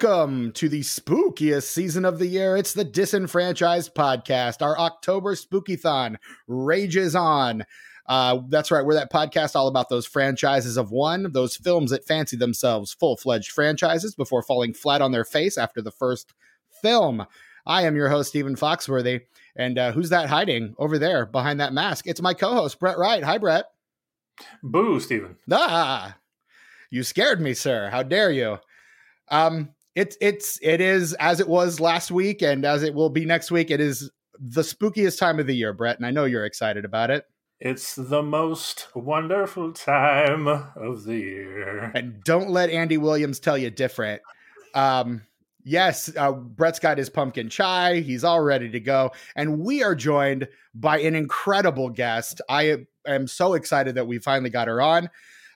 Welcome to the spookiest season of the year. It's the Disenfranchised Podcast. Our October Spookython rages on. Uh, that's right. We're that podcast all about those franchises of one, those films that fancy themselves full fledged franchises before falling flat on their face after the first film. I am your host, Stephen Foxworthy. And uh, who's that hiding over there behind that mask? It's my co host, Brett Wright. Hi, Brett. Boo, Stephen. Ah, you scared me, sir. How dare you? Um, it's it's it is as it was last week and as it will be next week. It is the spookiest time of the year, Brett, and I know you're excited about it. It's the most wonderful time of the year. And don't let Andy Williams tell you different. Um, yes, uh, Brett's got his pumpkin chai. He's all ready to go. And we are joined by an incredible guest. I am so excited that we finally got her on.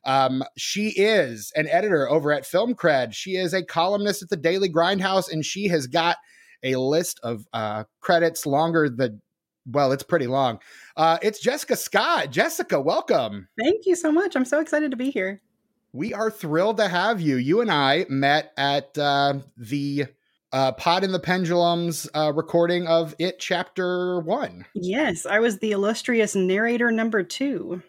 Um, she is an editor over at Film Cred. She is a columnist at the Daily Grindhouse, and she has got a list of uh, credits longer than well, it's pretty long. Uh, it's Jessica Scott. Jessica, welcome. Thank you so much. I'm so excited to be here. We are thrilled to have you. You and I met at uh, the uh, Pod in the Pendulums uh, recording of It Chapter One. Yes, I was the illustrious narrator number two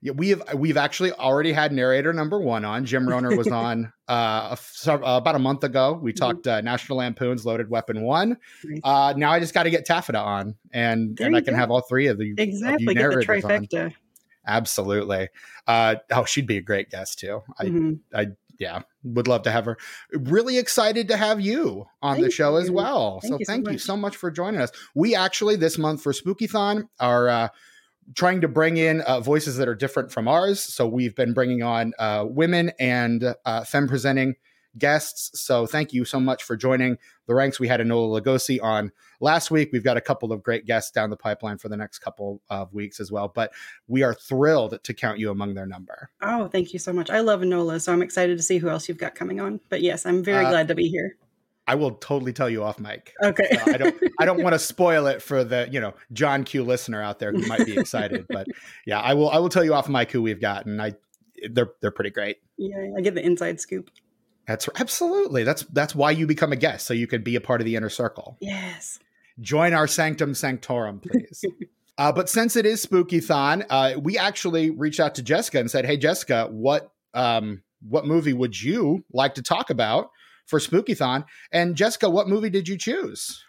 yeah, we have we've actually already had narrator number one on. Jim Rohner was on uh, a, uh, about a month ago. We mm-hmm. talked uh, National Lampoon's Loaded Weapon one. Uh, now I just got to get Taffeta on, and there and I can go. have all three of the exactly of get the trifecta. On. Absolutely. Uh, oh, she'd be a great guest too. I, mm-hmm. I yeah, would love to have her. Really excited to have you on thank the show you. as well. Thank so you thank so you so much for joining us. We actually this month for Spookython are uh, trying to bring in uh, voices that are different from ours. So we've been bringing on uh, women and uh, femme presenting guests. So thank you so much for joining the ranks. We had Enola Lugosi on last week. We've got a couple of great guests down the pipeline for the next couple of weeks as well. But we are thrilled to count you among their number. Oh, thank you so much. I love Enola, so I'm excited to see who else you've got coming on. But yes, I'm very uh, glad to be here. I will totally tell you off mic. Okay. I don't I don't want to spoil it for the, you know, John Q listener out there who might be excited. but yeah, I will I will tell you off mic who we've gotten. I they're they're pretty great. Yeah, I get the inside scoop. That's absolutely. That's that's why you become a guest, so you can be a part of the inner circle. Yes. Join our sanctum sanctorum, please. uh, but since it is Spookython, uh, we actually reached out to Jessica and said, "Hey, Jessica, what um, what movie would you like to talk about?" For Spookython. And Jessica, what movie did you choose?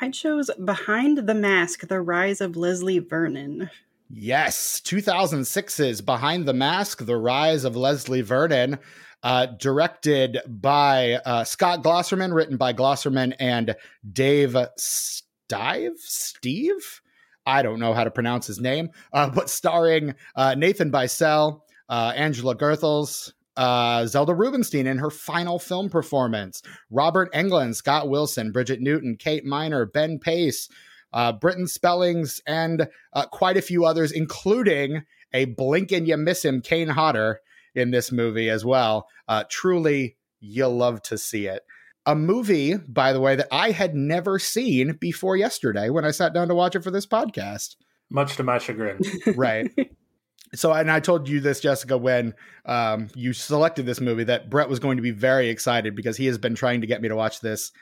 I chose Behind the Mask: The Rise of Leslie Vernon. Yes, 2006's Behind the Mask: The Rise of Leslie Vernon, uh, directed by uh, Scott Glosserman, written by Glosserman and Dave Stieve. Steve, I don't know how to pronounce his name, uh, but starring uh, Nathan Baesel, uh, Angela Goethals, uh, Zelda Rubinstein in her final film performance, Robert Englund, Scott Wilson, Bridget Newton, Kate Miner, Ben Pace, uh, Britain Spellings, and uh, quite a few others, including a blink and you miss him, Kane Hodder, in this movie as well. Uh, truly, you'll love to see it. A movie, by the way, that I had never seen before yesterday when I sat down to watch it for this podcast. Much to my chagrin. right. so and i told you this jessica when um, you selected this movie that brett was going to be very excited because he has been trying to get me to watch this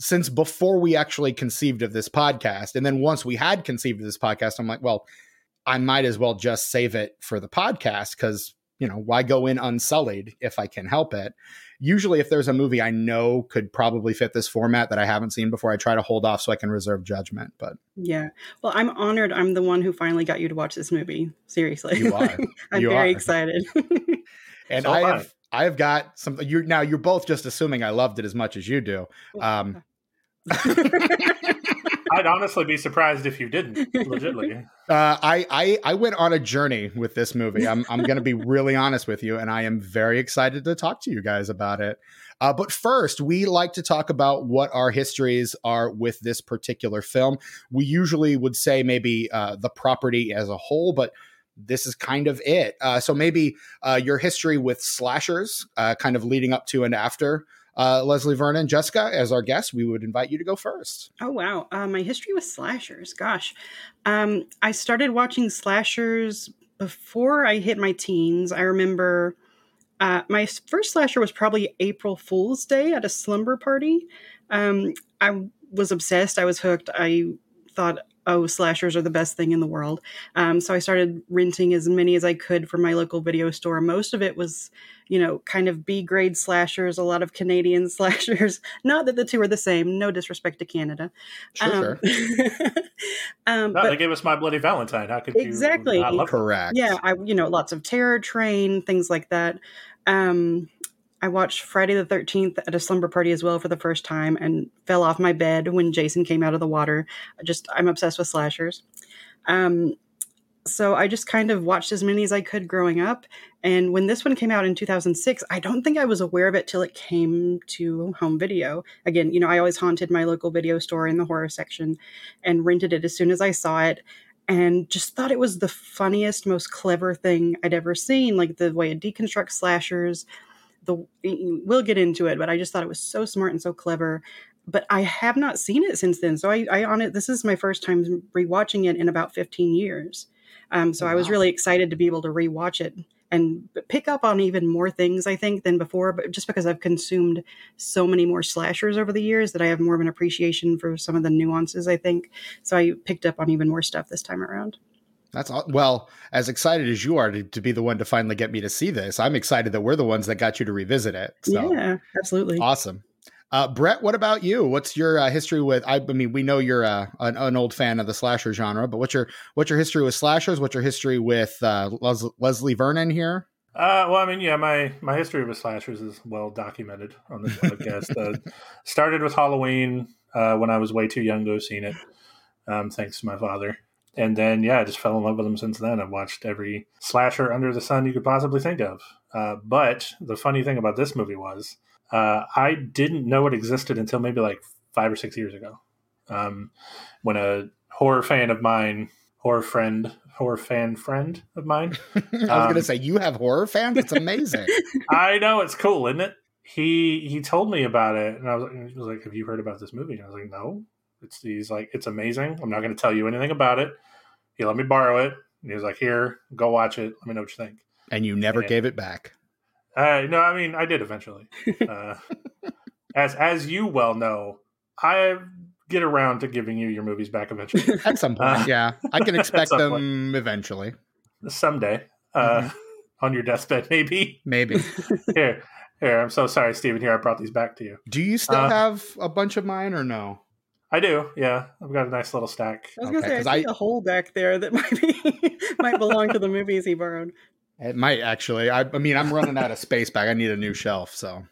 since before we actually conceived of this podcast. And then once we had conceived of this podcast i'm like well i might as well just save it for the podcast because you know why go in unsullied if i can help it usually if there's a movie I know could probably fit this format that I haven't seen before, I try to hold off so I can reserve judgment. But yeah, well, I'm honored. I'm the one who finally got you to watch this movie. Seriously, you are. I'm you very are. excited. and so I have, I have got some. You're now. You're both just assuming I loved it as much as you do. Um, I'd honestly be surprised if you didn't. Legitly, uh, I, I I went on a journey with this movie. I'm I'm going to be really honest with you, and I am very excited to talk to you guys about it. Uh, but first, we like to talk about what our histories are with this particular film. We usually would say maybe uh, the property as a whole, but this is kind of it. Uh, so maybe uh, your history with slashers, uh, kind of leading up to and after uh, Leslie Vernon. Jessica, as our guest, we would invite you to go first. Oh, wow. Uh, my history with slashers. Gosh. Um, I started watching slashers before I hit my teens. I remember Uh, my first slasher was probably April Fool's Day at a slumber party. Um, I was obsessed. I was hooked. I thought oh, slashers are the best thing in the world. Um, so I started renting as many as I could from my local video store. Most of it was, you know, kind of B grade slashers, a lot of Canadian slashers. Not that the two are the same. No disrespect to Canada. Sure. Um, sure. um, no, but, they gave us My Bloody Valentine. How could exactly. you exactly correct? Yeah, I you know lots of Terror Train things like that. Um, I watched Friday the 13th at a slumber party as well for the first time and fell off my bed when Jason came out of the water. Just, I'm obsessed with slashers. Um, so I just kind of watched as many as I could growing up. And when this one came out in 2006, I don't think I was aware of it till it came to home video. Again, you know, I always haunted my local video store in the horror section and rented it as soon as I saw it and just thought it was the funniest, most clever thing I'd ever seen. Like the way it deconstructs slashers, the we'll get into it, but I just thought it was so smart and so clever. But I have not seen it since then. So I, I on it. This is my first time rewatching it in about 15 years. Um, so wow. I was really excited to be able to rewatch it and pick up on even more things I think than before. But just because I've consumed so many more slashers over the years, that I have more of an appreciation for some of the nuances. I think so. I picked up on even more stuff this time around. That's well, as excited as you are to, to, be the one to finally get me to see this, I'm excited that we're the ones that got you to revisit it. So, yeah, absolutely. Awesome. Uh, Brett, what about you? What's your uh, history with? I, I, mean, we know you're uh, an, an, old fan of the slasher genre, but what's your what's your history with slashers? What's your history with uh, Les- Leslie Vernon here? Uh, well, I mean, yeah, my my history with slashers is well documented on this podcast. uh, started with Halloween uh, when I was way too young to have seen it, um, thanks to my father and then yeah, I just fell in love with them since then. I've watched every slasher under the sun you could possibly think of. Uh, but the funny thing about this movie was uh, I didn't know it existed until maybe like five or six years ago, um, when a horror fan of mine, horror friend, horror fan friend of mine. I was um, going to say you have horror fans. It's amazing. I know it's cool, isn't it? He he told me about it, and I was, was like, "Have you heard about this movie?" And I was like, "No." It's he's like, "It's amazing. I'm not going to tell you anything about it." He let me borrow it. And he was like, "Here, go watch it. Let me know what you think." And you never and, gave it back. Uh, no, I mean I did eventually. uh, as as you well know, I get around to giving you your movies back eventually. At some point, uh, yeah, I can expect them point. eventually. Someday, uh, mm-hmm. on your deathbed, maybe. Maybe. here, here. I'm so sorry, Stephen. Here, I brought these back to you. Do you still uh, have a bunch of mine, or no? I do. Yeah, I've got a nice little stack. I was gonna say I see I, a hole back there that might be might belong to the movies he borrowed. It might actually. I, I mean, I'm running out of space back. I need a new shelf. So,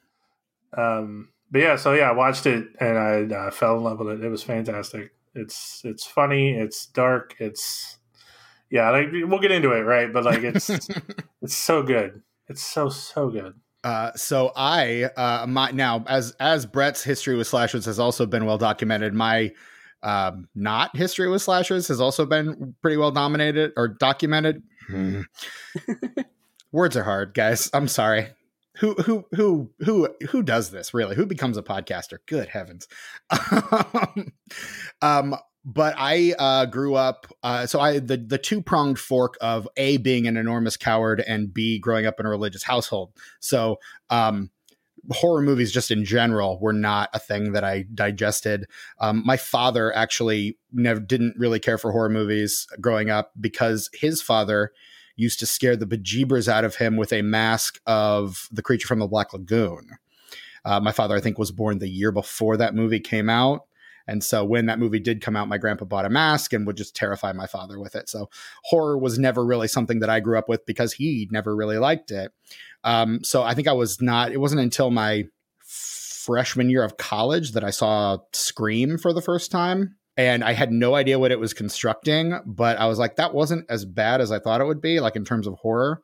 um, but yeah, so yeah, I watched it and I uh, fell in love with it. It was fantastic. It's it's funny. It's dark. It's yeah. Like we'll get into it, right? But like it's it's so good. It's so so good. Uh, so I, uh, my now as as Brett's history with slashers has also been well documented. My um, not history with slashers has also been pretty well dominated or documented. Hmm. Words are hard, guys. I'm sorry. Who who who who who does this really? Who becomes a podcaster? Good heavens. um, but I uh, grew up. Uh, so I the the two pronged fork of a being an enormous coward and b growing up in a religious household. So um, horror movies, just in general, were not a thing that I digested. Um, my father actually never didn't really care for horror movies growing up because his father used to scare the bejeebers out of him with a mask of the creature from the Black Lagoon. Uh, my father, I think, was born the year before that movie came out. And so when that movie did come out, my grandpa bought a mask and would just terrify my father with it. So horror was never really something that I grew up with because he never really liked it. Um, so I think I was not, it wasn't until my freshman year of college that I saw Scream for the first time. And I had no idea what it was constructing, but I was like, that wasn't as bad as I thought it would be, like in terms of horror.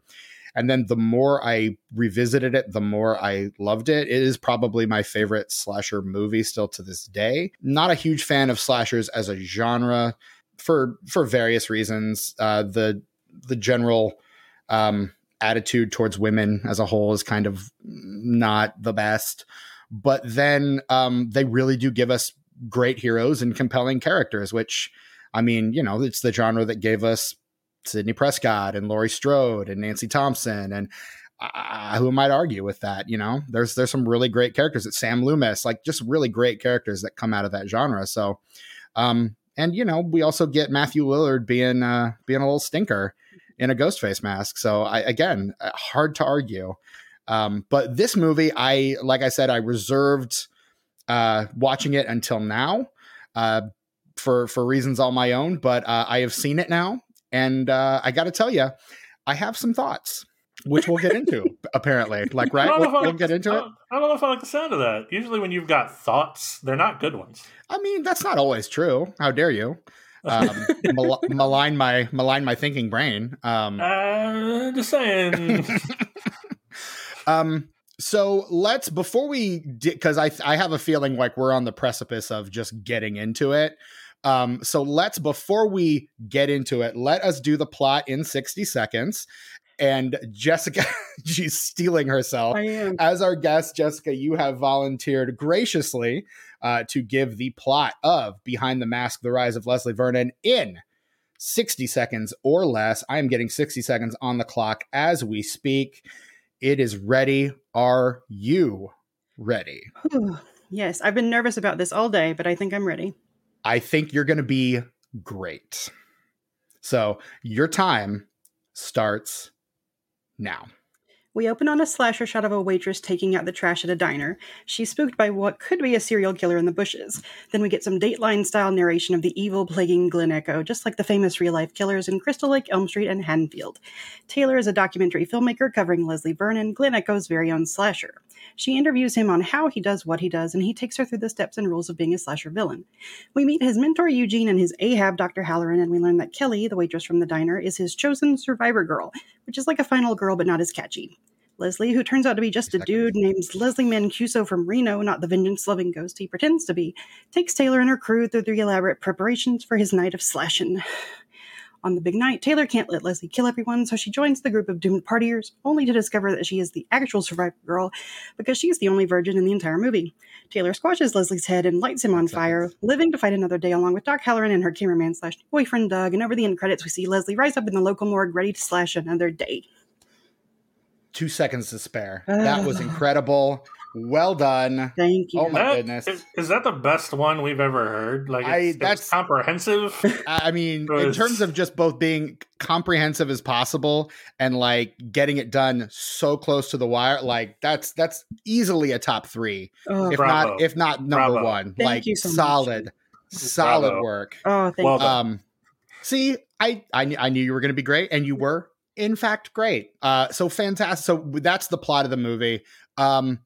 And then the more I revisited it, the more I loved it. It is probably my favorite slasher movie still to this day. Not a huge fan of slashers as a genre for for various reasons. Uh, the the general um, attitude towards women as a whole is kind of not the best. But then um, they really do give us great heroes and compelling characters, which I mean, you know, it's the genre that gave us Sidney Prescott and Laurie Strode and Nancy Thompson. And uh, who might argue with that? You know, there's there's some really great characters. It's Sam Loomis, like just really great characters that come out of that genre. So, um, and you know, we also get Matthew Lillard being uh, being a little stinker in a ghost face mask. So, I again, uh, hard to argue. Um, but this movie, I like I said, I reserved uh, watching it until now uh, for for reasons all my own. But uh, I have seen it now, and uh, I got to tell you, I have some thoughts. Which we'll get into, apparently. Like, right? We'll, we'll get into it. I don't know if I like the sound of that. Usually, when you've got thoughts, they're not good ones. I mean, that's not always true. How dare you? um, mal- malign my malign my thinking brain. Um, uh, just saying. um, so let's before we because I I have a feeling like we're on the precipice of just getting into it. Um, so let's before we get into it, let us do the plot in 60 seconds. And Jessica, she's stealing herself. I am. As our guest, Jessica, you have volunteered graciously uh, to give the plot of Behind the Mask, The Rise of Leslie Vernon in 60 seconds or less. I am getting 60 seconds on the clock as we speak. It is ready. Are you ready? yes, I've been nervous about this all day, but I think I'm ready. I think you're going to be great. So your time starts now. We open on a slasher shot of a waitress taking out the trash at a diner. She's spooked by what could be a serial killer in the bushes. Then we get some Dateline style narration of the evil plaguing Glen Echo, just like the famous real life killers in Crystal Lake, Elm Street, and Haddonfield. Taylor is a documentary filmmaker covering Leslie Vernon, Glen Echo's very own slasher. She interviews him on how he does what he does, and he takes her through the steps and rules of being a slasher villain. We meet his mentor Eugene and his Ahab, Dr. Halloran, and we learn that Kelly, the waitress from the diner, is his chosen survivor girl, which is like a final girl but not as catchy. Leslie, who turns out to be just a dude named Leslie Mancuso from Reno, not the vengeance loving ghost he pretends to be, takes Taylor and her crew through the elaborate preparations for his night of slashing. On the big night, Taylor can't let Leslie kill everyone, so she joins the group of doomed partiers, only to discover that she is the actual survivor girl because she is the only virgin in the entire movie. Taylor squashes Leslie's head and lights him on fire, living to fight another day along with Doc Halloran and her cameraman slash boyfriend Doug. And over the end credits, we see Leslie rise up in the local morgue ready to slash another day two seconds to spare. that was incredible. Well done. Thank you. Oh my That- goodness. Is, is that the best one we've ever heard? Like, I- it's, it's that's- comprehensive. I mean, in terms of just both being comprehensive as possible and like getting it done so close to the wire, like that's that's easily a top three, Oh, if Bravo. not if not number Bravo. one. Thank like you so much. solid, solid Bravo. work. oh thank Well you. done. Um, see, I I, kn- I knew you were going to be great, and you were in fact great. Uh, so fantastic. So that's the plot of the movie. Um,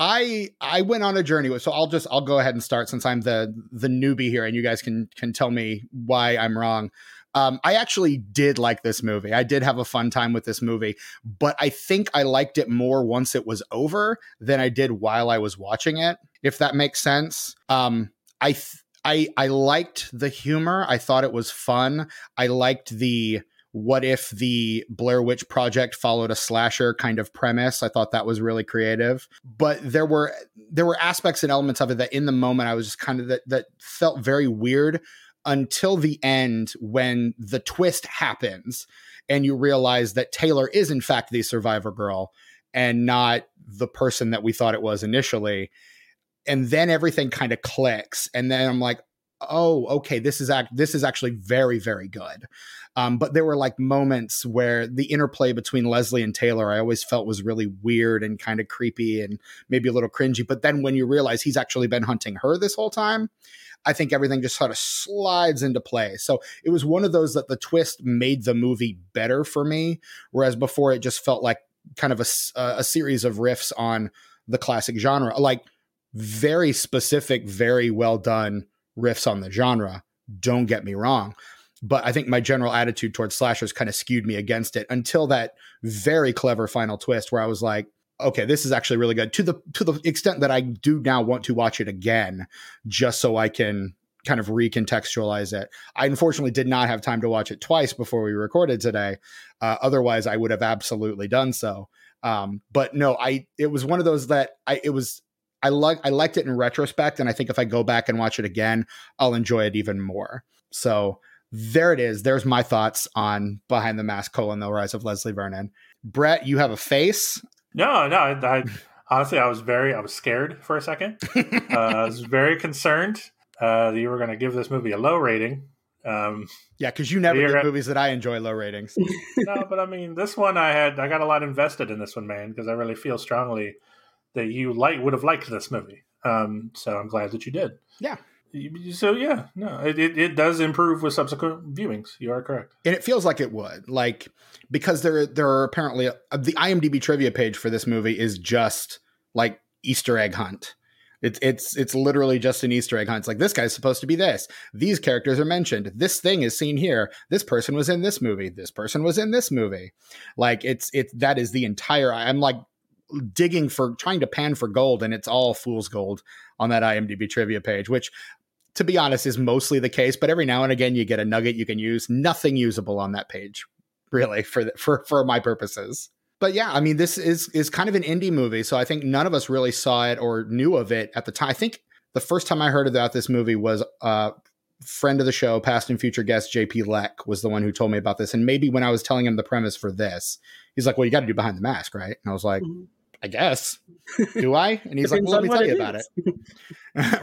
I I went on a journey with. So I'll just I'll go ahead and start since I'm the the newbie here, and you guys can can tell me why I'm wrong. Um, I actually did like this movie. I did have a fun time with this movie, but I think I liked it more once it was over than I did while I was watching it. If that makes sense. Um, I th- I I liked the humor. I thought it was fun. I liked the what if the Blair Witch Project followed a slasher kind of premise. I thought that was really creative. But there were there were aspects and elements of it that in the moment I was just kind of that that felt very weird until the end when the twist happens and you realize that Taylor is in fact the survivor girl and not the person that we thought it was initially and then everything kind of clicks and then i'm like oh okay this is act this is actually very very good. Um, but there were like moments where the interplay between leslie and taylor i always felt was really weird and kind of creepy and maybe a little cringy but then when you realize he's actually been hunting her this whole time i think everything just sort of slides into play. So it was one of those that the twist made the movie better for me whereas before it just felt like kind of a, a series of riffs on the classic genre like very specific, very well done riffs on the genre. Don't get me wrong. But I think my general attitude towards slashers kind of skewed me against it until that very clever final twist where I was like, okay, this is actually really good to the to the extent that I do now want to watch it again just so I can kind of recontextualize it. I unfortunately did not have time to watch it twice before we recorded today. Uh, otherwise, I would have absolutely done so. Um, but no, I it was one of those that I it was I like I liked it in retrospect, and I think if I go back and watch it again, I'll enjoy it even more. So there it is. There's my thoughts on Behind the Mask: colon, The Rise of Leslie Vernon. Brett, you have a face. No, no. I, I honestly, I was very, I was scared for a second. uh, I was very concerned uh, that you were going to give this movie a low rating. Um, yeah, because you never get movies that I enjoy low ratings. no, but I mean, this one I had, I got a lot invested in this one, man, because I really feel strongly that you like would have liked this movie. Um, so I'm glad that you did. Yeah. So yeah, no, it, it, it does improve with subsequent viewings. You are correct, and it feels like it would, like because there there are apparently uh, the IMDb trivia page for this movie is just like Easter egg hunt. It's it's it's literally just an Easter egg hunt. It's like this guy's supposed to be this. These characters are mentioned. This thing is seen here. This person was in this movie. This person was in this movie. Like it's it's that is the entire. I'm like digging for trying to pan for gold, and it's all fool's gold on that IMDb trivia page, which to be honest, is mostly the case. But every now and again, you get a nugget you can use. Nothing usable on that page, really, for the, for for my purposes. But yeah, I mean, this is is kind of an indie movie, so I think none of us really saw it or knew of it at the time. I think the first time I heard about this movie was uh, friend of the show, past and future guest JP Leck was the one who told me about this. And maybe when I was telling him the premise for this, he's like, "Well, you got to do behind the mask, right?" And I was like, mm-hmm. I guess. Do I? And he's like, well, let me tell you about it.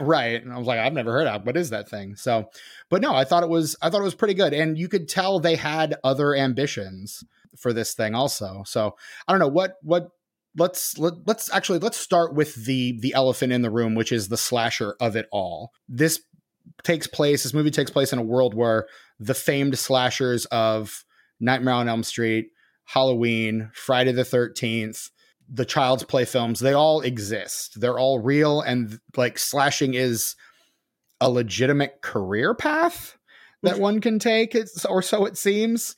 right. And I was like, I've never heard of what is that thing? So, but no, I thought it was I thought it was pretty good. And you could tell they had other ambitions for this thing also. So I don't know what what let's let, let's actually let's start with the the elephant in the room, which is the slasher of it all. This takes place, this movie takes place in a world where the famed slashers of Nightmare on Elm Street, Halloween, Friday the 13th, the child's play films they all exist. They're all real and like slashing is a legitimate career path that mm-hmm. one can take or so it seems.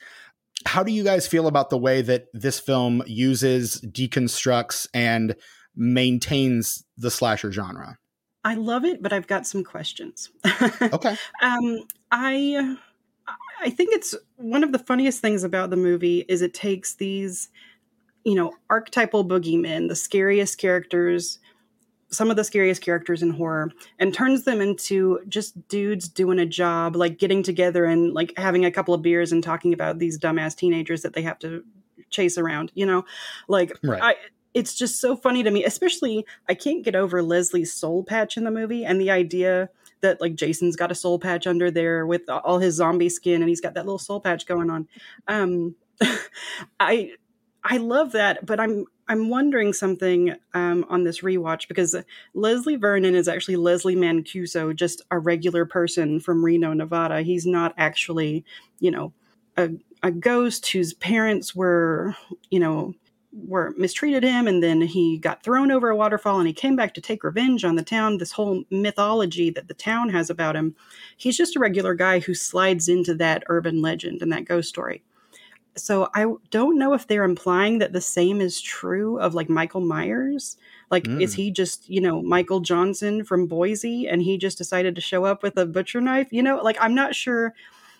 How do you guys feel about the way that this film uses deconstructs and maintains the slasher genre? I love it but i've got some questions. Okay. Um i i think it's one of the funniest things about the movie is it takes these you know, archetypal boogeymen, the scariest characters, some of the scariest characters in horror, and turns them into just dudes doing a job, like getting together and like having a couple of beers and talking about these dumbass teenagers that they have to chase around, you know? Like, right. I, it's just so funny to me, especially I can't get over Leslie's soul patch in the movie and the idea that like Jason's got a soul patch under there with all his zombie skin and he's got that little soul patch going on. Um, I I love that, but I'm I'm wondering something um, on this rewatch because Leslie Vernon is actually Leslie Mancuso, just a regular person from Reno, Nevada. He's not actually, you know, a, a ghost. Whose parents were, you know, were mistreated him and then he got thrown over a waterfall and he came back to take revenge on the town this whole mythology that the town has about him. He's just a regular guy who slides into that urban legend and that ghost story so I don't know if they're implying that the same is true of like Michael Myers. Like, mm. is he just, you know, Michael Johnson from Boise and he just decided to show up with a butcher knife? You know, like, I'm not sure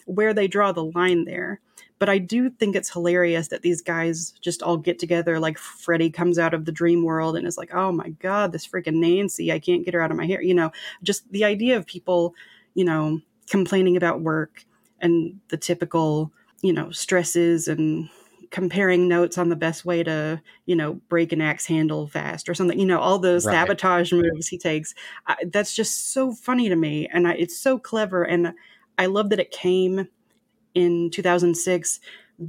where they draw the line there. But I do think it's hilarious that these guys just all get together. Like, Freddy comes out of the dream world and is like, oh my God, this freaking Nancy, I can't get her out of my hair. You know, just the idea of people, you know, complaining about work and the typical you know stresses and comparing notes on the best way to you know break an axe handle fast or something you know all those right. sabotage moves he takes I, that's just so funny to me and I, it's so clever and i love that it came in 2006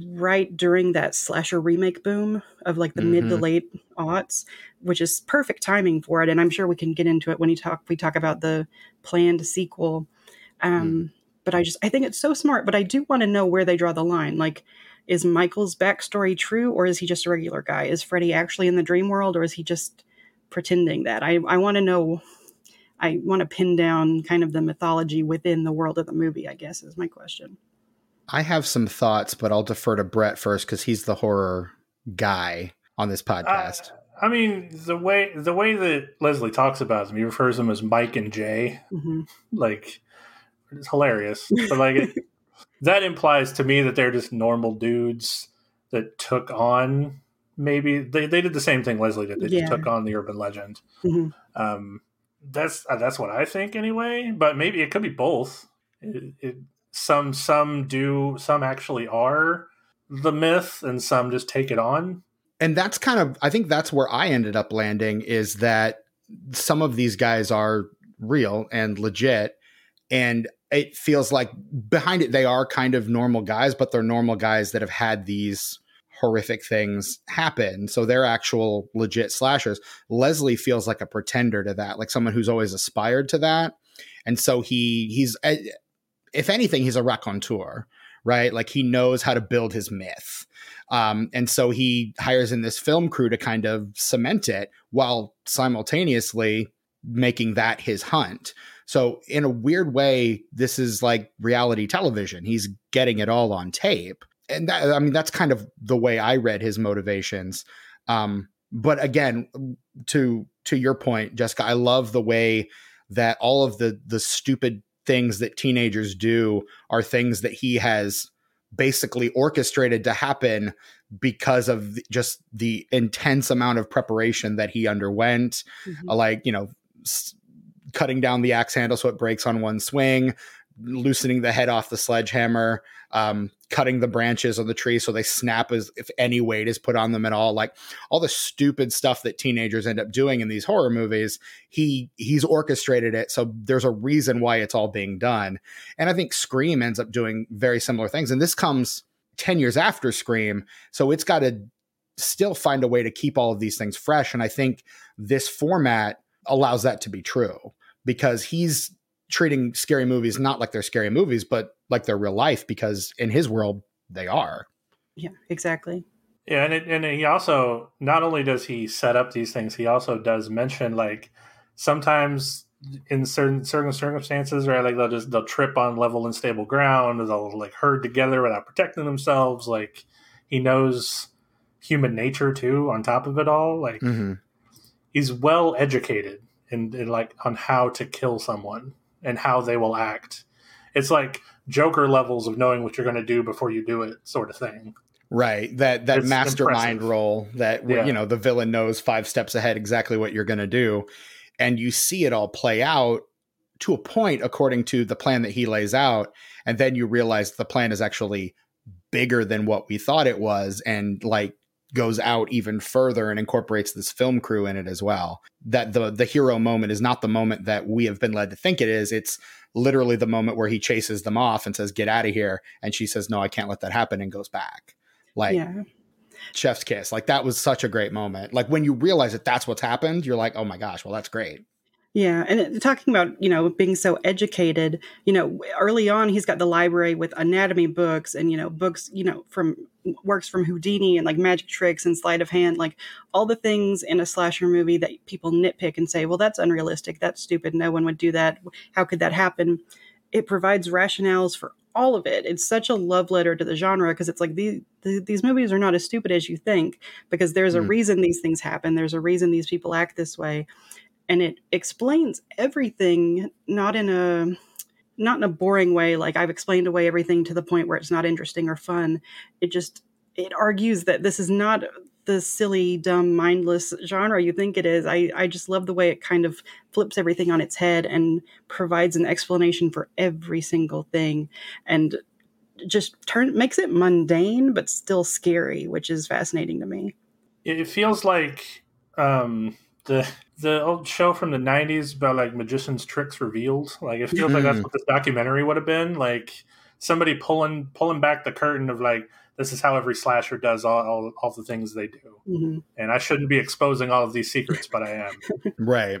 right during that slasher remake boom of like the mm-hmm. mid to mm-hmm. late aughts which is perfect timing for it and i'm sure we can get into it when we talk we talk about the planned sequel um, mm but I just I think it's so smart. But I do want to know where they draw the line. Like, is Michael's backstory true, or is he just a regular guy? Is Freddy actually in the dream world, or is he just pretending that? I I want to know. I want to pin down kind of the mythology within the world of the movie. I guess is my question. I have some thoughts, but I'll defer to Brett first because he's the horror guy on this podcast. Uh, I mean, the way the way that Leslie talks about them, he refers them as Mike and Jay. Mm-hmm. Like it's hilarious. But like it, that implies to me that they're just normal dudes that took on maybe they, they did the same thing Leslie did. They yeah. took on the urban legend. Mm-hmm. Um, that's uh, that's what I think anyway. But maybe it could be both. It, it, some some do some actually are the myth, and some just take it on. and that's kind of I think that's where I ended up landing is that some of these guys are real and legit and it feels like behind it they are kind of normal guys but they're normal guys that have had these horrific things happen. So they're actual legit slashers. Leslie feels like a pretender to that like someone who's always aspired to that. And so he he's eh, if anything he's a raconteur right? Like he knows how to build his myth. Um, and so he hires in this film crew to kind of cement it while simultaneously making that his hunt. So, in a weird way, this is like reality television. He's getting it all on tape. And that, I mean, that's kind of the way I read his motivations. Um, but again, to to your point, Jessica, I love the way that all of the the stupid things that teenagers do are things that he has basically orchestrated to happen because of just the intense amount of preparation that he underwent mm-hmm. like you know s- cutting down the axe handle so it breaks on one swing loosening the head off the sledgehammer um, cutting the branches of the tree so they snap as if any weight is put on them at all. Like all the stupid stuff that teenagers end up doing in these horror movies he he's orchestrated it. So there's a reason why it's all being done. And i think scream ends up doing very similar things. And this comes 10 years after scream. So it's got to still find a way to keep all of these things fresh. And i think this format allows that to be true because he's treating scary movies not like they're scary movies, but like they're real life because in his world they are. Yeah, exactly. Yeah, and it, and he also not only does he set up these things, he also does mention like sometimes in certain certain circumstances, right? Like they'll just they'll trip on level and stable ground, they'll like herd together without protecting themselves. Like he knows human nature too. On top of it all, like mm-hmm. He's well educated in, in like on how to kill someone and how they will act. It's like Joker levels of knowing what you're going to do before you do it, sort of thing. Right. That that it's mastermind impressive. role that yeah. you know the villain knows five steps ahead exactly what you're going to do, and you see it all play out to a point according to the plan that he lays out, and then you realize the plan is actually bigger than what we thought it was, and like goes out even further and incorporates this film crew in it as well. That the the hero moment is not the moment that we have been led to think it is. It's literally the moment where he chases them off and says, "Get out of here," and she says, "No, I can't let that happen," and goes back. Like yeah. chef's kiss. Like that was such a great moment. Like when you realize that that's what's happened, you're like, "Oh my gosh, well that's great." Yeah, and talking about you know being so educated, you know, early on he's got the library with anatomy books and you know books, you know, from works from Houdini and like magic tricks and sleight of hand, like all the things in a slasher movie that people nitpick and say, well, that's unrealistic, that's stupid, no one would do that. How could that happen? It provides rationales for all of it. It's such a love letter to the genre because it's like these these movies are not as stupid as you think because there's a mm. reason these things happen. There's a reason these people act this way and it explains everything not in a not in a boring way like i've explained away everything to the point where it's not interesting or fun. It just it argues that this is not the silly dumb mindless genre you think it is. I i just love the way it kind of flips everything on its head and provides an explanation for every single thing. And just turn makes it mundane but still scary which is fascinating to me. It feels like um the the old show from the 90s about like magicians tricks revealed like it feels mm-hmm. like that's mm-hmm. what this documentary would have been like somebody pulling pulling back the curtain of like this is how every slasher does all, all, all the things they do mm-hmm. and i shouldn't be exposing all of these secrets but i am right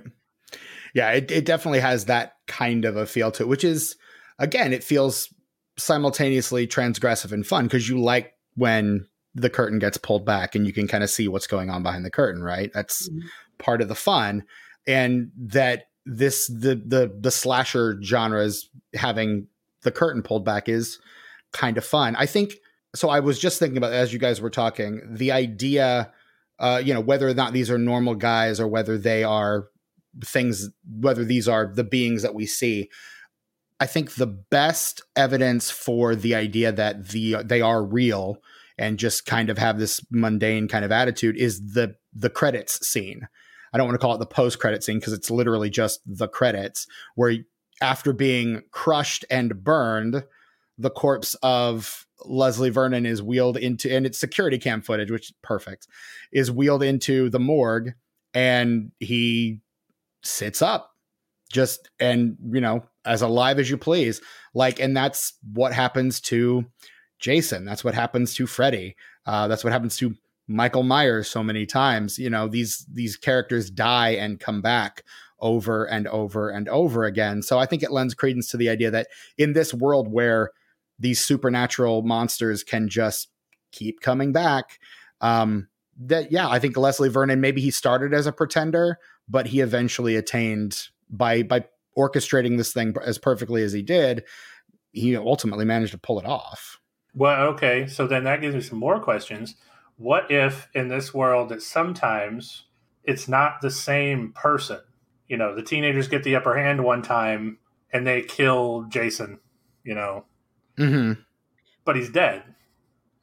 yeah it, it definitely has that kind of a feel to it which is again it feels simultaneously transgressive and fun because you like when the curtain gets pulled back and you can kind of see what's going on behind the curtain right that's mm-hmm part of the fun and that this the the the slasher genres having the curtain pulled back is kind of fun. I think so I was just thinking about as you guys were talking, the idea uh, you know, whether or not these are normal guys or whether they are things whether these are the beings that we see. I think the best evidence for the idea that the they are real and just kind of have this mundane kind of attitude is the the credits scene I don't want to call it the post credit scene because it's literally just the credits where after being crushed and burned, the corpse of Leslie Vernon is wheeled into, and it's security cam footage, which is perfect, is wheeled into the morgue, and he sits up, just and you know as alive as you please, like, and that's what happens to Jason. That's what happens to Freddy. Uh, that's what happens to Michael Myers so many times. You know these these characters die and come back over and over and over again. So I think it lends credence to the idea that in this world where these supernatural monsters can just keep coming back. Um, that yeah, I think Leslie Vernon maybe he started as a pretender, but he eventually attained by by orchestrating this thing as perfectly as he did. He ultimately managed to pull it off. Well, okay, so then that gives me some more questions. What if in this world that sometimes it's not the same person? You know, the teenagers get the upper hand one time and they kill Jason, you know, Mm-hmm. but he's dead.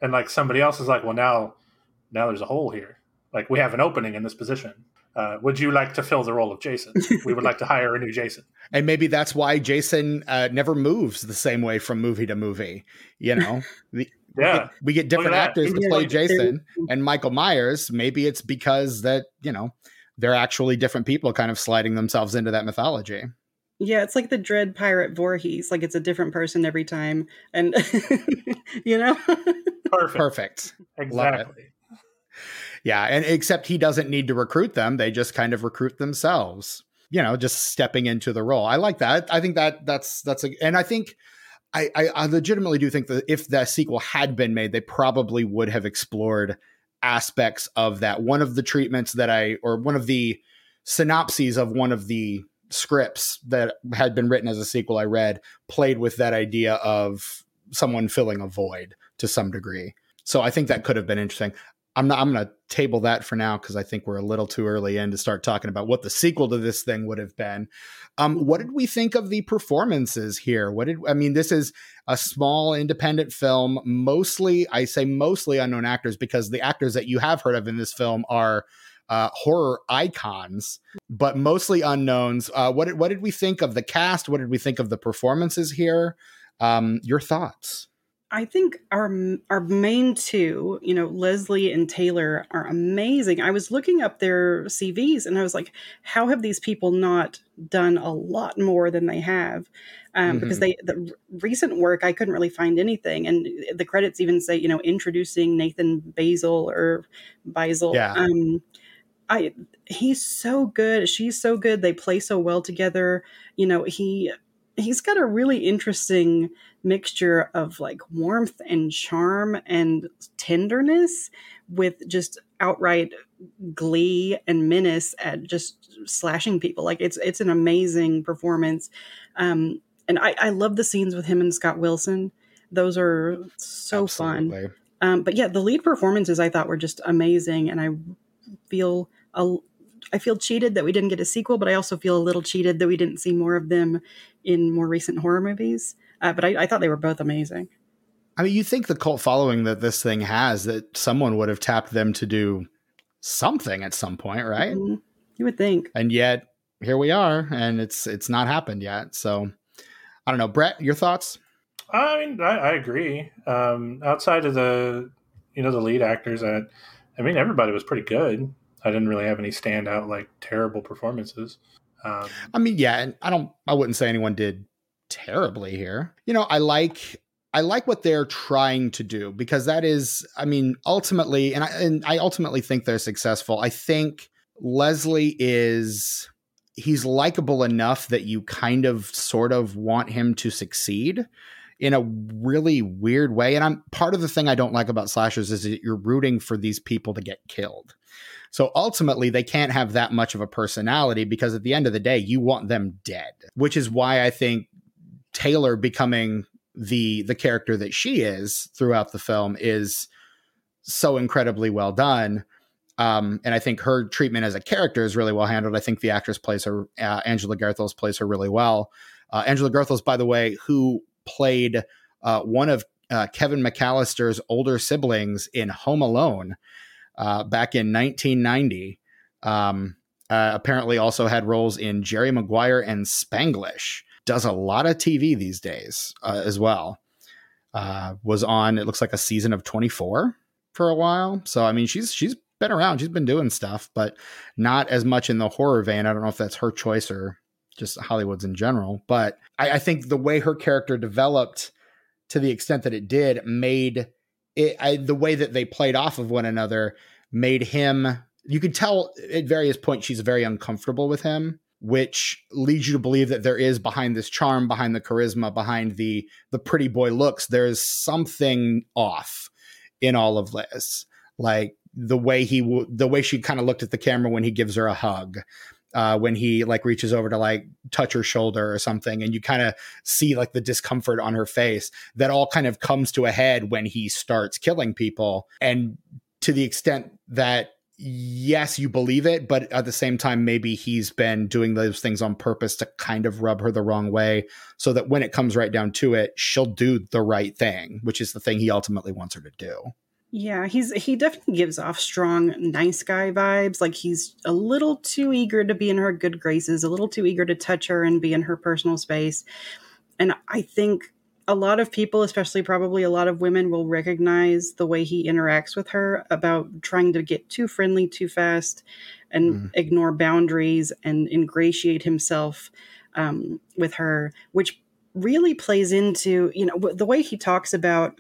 And like somebody else is like, well, now, now there's a hole here. Like we have an opening in this position. Uh, would you like to fill the role of Jason? we would like to hire a new Jason. And maybe that's why Jason uh, never moves the same way from movie to movie. You know, the, Yeah. we get, we get different actors to play like Jason and Michael Myers. Maybe it's because that you know they're actually different people, kind of sliding themselves into that mythology. Yeah, it's like the Dread Pirate Voorhees. Like it's a different person every time, and you know. Perfect. Perfect. Exactly. Yeah, and except he doesn't need to recruit them; they just kind of recruit themselves. You know, just stepping into the role. I like that. I think that that's that's a, and I think I, I I legitimately do think that if the sequel had been made, they probably would have explored aspects of that. One of the treatments that I, or one of the synopses of one of the scripts that had been written as a sequel I read played with that idea of someone filling a void to some degree. So I think that could have been interesting. I'm not. I'm going to table that for now because I think we're a little too early in to start talking about what the sequel to this thing would have been. Um, what did we think of the performances here? What did I mean? This is a small independent film. Mostly, I say mostly unknown actors because the actors that you have heard of in this film are uh, horror icons, but mostly unknowns. Uh, what did what did we think of the cast? What did we think of the performances here? Um, your thoughts? I think our our main two, you know, Leslie and Taylor, are amazing. I was looking up their CVs and I was like, how have these people not done a lot more than they have? Um, Mhm. Because they the recent work I couldn't really find anything, and the credits even say, you know, introducing Nathan Basil or Basil. Yeah. Um, I he's so good. She's so good. They play so well together. You know, he he's got a really interesting mixture of like warmth and charm and tenderness with just outright glee and menace at just slashing people. Like it's it's an amazing performance. Um and i i love the scenes with him and scott wilson. Those are so fun. Um, but yeah, the lead performances I thought were just amazing, and I feel a, I feel cheated that we didn't get a sequel, but I also feel a little cheated that we didn't see more of them in more recent horror movies. Uh, but I, I thought they were both amazing. I mean, you think the cult following that this thing has that someone would have tapped them to do something at some point, right? Mhm. You would think. And yet here we are, and it's it's not happened yet. So I don't know, Brett, your thoughts? I mean, I, I agree. Um, outside of the, you know, the lead actors, I, I mean, everybody was pretty good. I didn't really have any standout like terrible performances. Um, I mean, yeah, and I don't I wouldn't say anyone did terribly here. You know, I like I like what they're trying to do because that is I mean, ultimately and I and I ultimately think they're successful. I think Leslie is he's likable enough that you kind of sort of want him to succeed in a really weird way and I'm part of the thing I don't like about slashers is that you're rooting for these people to get killed. So ultimately, they can't have that much of a personality because at the end of the day, you want them dead, which is why I think Taylor becoming the the character that she is throughout the film is so incredibly well done. Um, and I think her treatment as a character is really well handled. I think the actress plays her, uh, Angela Goethals plays her really well. Uh, Angela Goethals, by the way, who played uh, one of uh, Kevin McAllister's older siblings in Home Alone uh, back in 1990. Um, uh, apparently, also had roles in Jerry Maguire and Spanglish. Does a lot of TV these days uh, as well. uh, was on. It looks like a season of 24 for a while. So I mean, she's she's been around. She's been doing stuff, but not as much in the horror vein. I don't know if that's her choice or just Hollywood's in general. But I, I think the way her character developed to the extent that it did made it I, the way that they played off of one another made him you could tell at various points she's very uncomfortable with him which leads you to believe that there is behind this charm behind the charisma behind the the pretty boy looks there's something off in all of this. Like the way he w- the way she kind of looked at the camera when he gives her a hug uh, when he like reaches over to like touch her shoulder or something and you kind of see like the discomfort on her face that all kind of comes to a head when he starts killing people. And to the extent that yes you believe it but at the same time maybe he's been doing those things on purpose to kind of rub her the wrong way so that when it comes right down to it she'll do the right thing which is the thing he ultimately wants her to do Yeah, he's he definitely gives off strong nice guy vibes. Like he's a little too eager to be in her good graces, a little too eager to touch her and be in her personal space. And I think a lot of people, especially probably a lot of women, will recognize the way he interacts with her about trying to get too friendly too fast and Mhm. ignore boundaries and ingratiate himself um, with her, which really plays into you know the way he talks about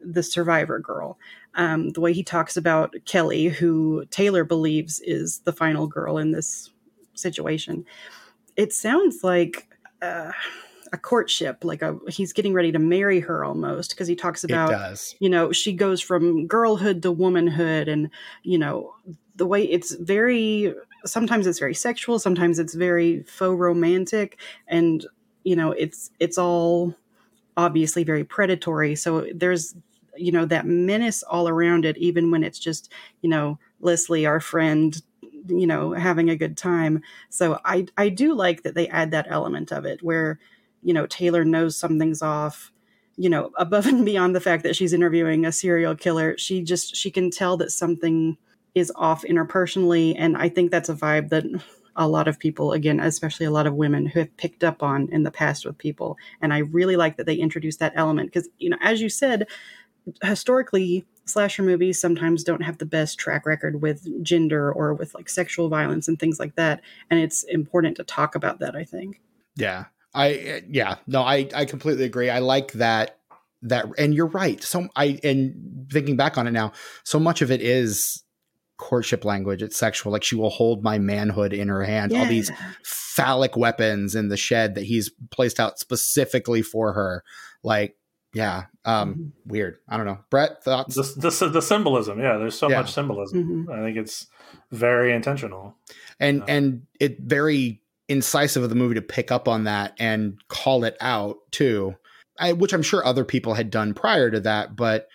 the survivor girl um, the way he talks about kelly who taylor believes is the final girl in this situation it sounds like uh, a courtship like a he's getting ready to marry her almost because he talks it about does. you know she goes from girlhood to womanhood and you know the way it's very sometimes it's very sexual sometimes it's very faux romantic and you know it's it's all obviously very predatory. So there's you know that menace all around it even when it's just you know leslie our friend you know having a good time. So i i do like that they add that element of it where you know taylor knows something's off you know above and beyond the fact that she's interviewing a serial killer. She just she can tell that something is off interpersonally and i think that's a vibe that a lot of people again especially a lot of women who have picked up on in the past with people. And i really like that they introduced that element because you know as you said historically slasher movies sometimes don't have the best track record with gender or with like sexual violence and things like that and it's important to talk about that i think. Yeah. I yeah, no, I I completely agree. I like that that and you're right. So I and thinking back on it now, so much of it is courtship language. It's sexual. Like she will hold my manhood in her hand. All these phallic weapons in the shed that he's placed out specifically for her. Like, yeah. Um, Mhm. weird. I don't know. Brett, thoughts? The, the, the symbolism, yeah. There's so Yeah. much symbolism. Mhm. I think it's very intentional. and Uh, and it very incisive of the movie to pick up on that and call it out too I, which i'm sure other people had done prior to that but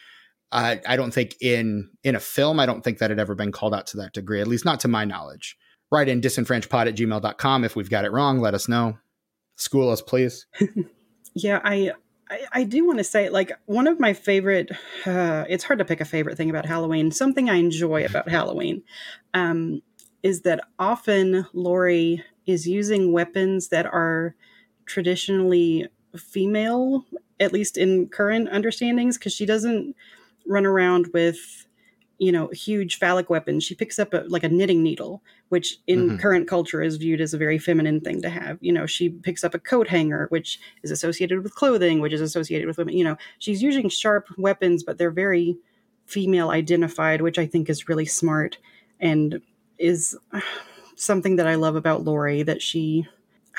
I i don't think in in a film i don't think that had ever been called out to that degree at least not to my knowledge write in disenfranchisepod at gmail.com if we've got it wrong let us know school us please Yeah, I I, I do want to say like one of my favorite. Uh, it's hard to pick a favorite thing about Halloween. Something I enjoy about Halloween um, is that often Laurie is using weapons that are traditionally female, at least in current understandings, because she doesn't run around with you know huge phallic weapons. She picks up a, like a knitting needle which in Mhm. current culture is viewed as a very feminine thing to have. You know she picks up a coat hanger which is associated with clothing which is associated with women you know. She's using sharp weapons but they're very female identified which i think is really smart and is something that i love about lori that she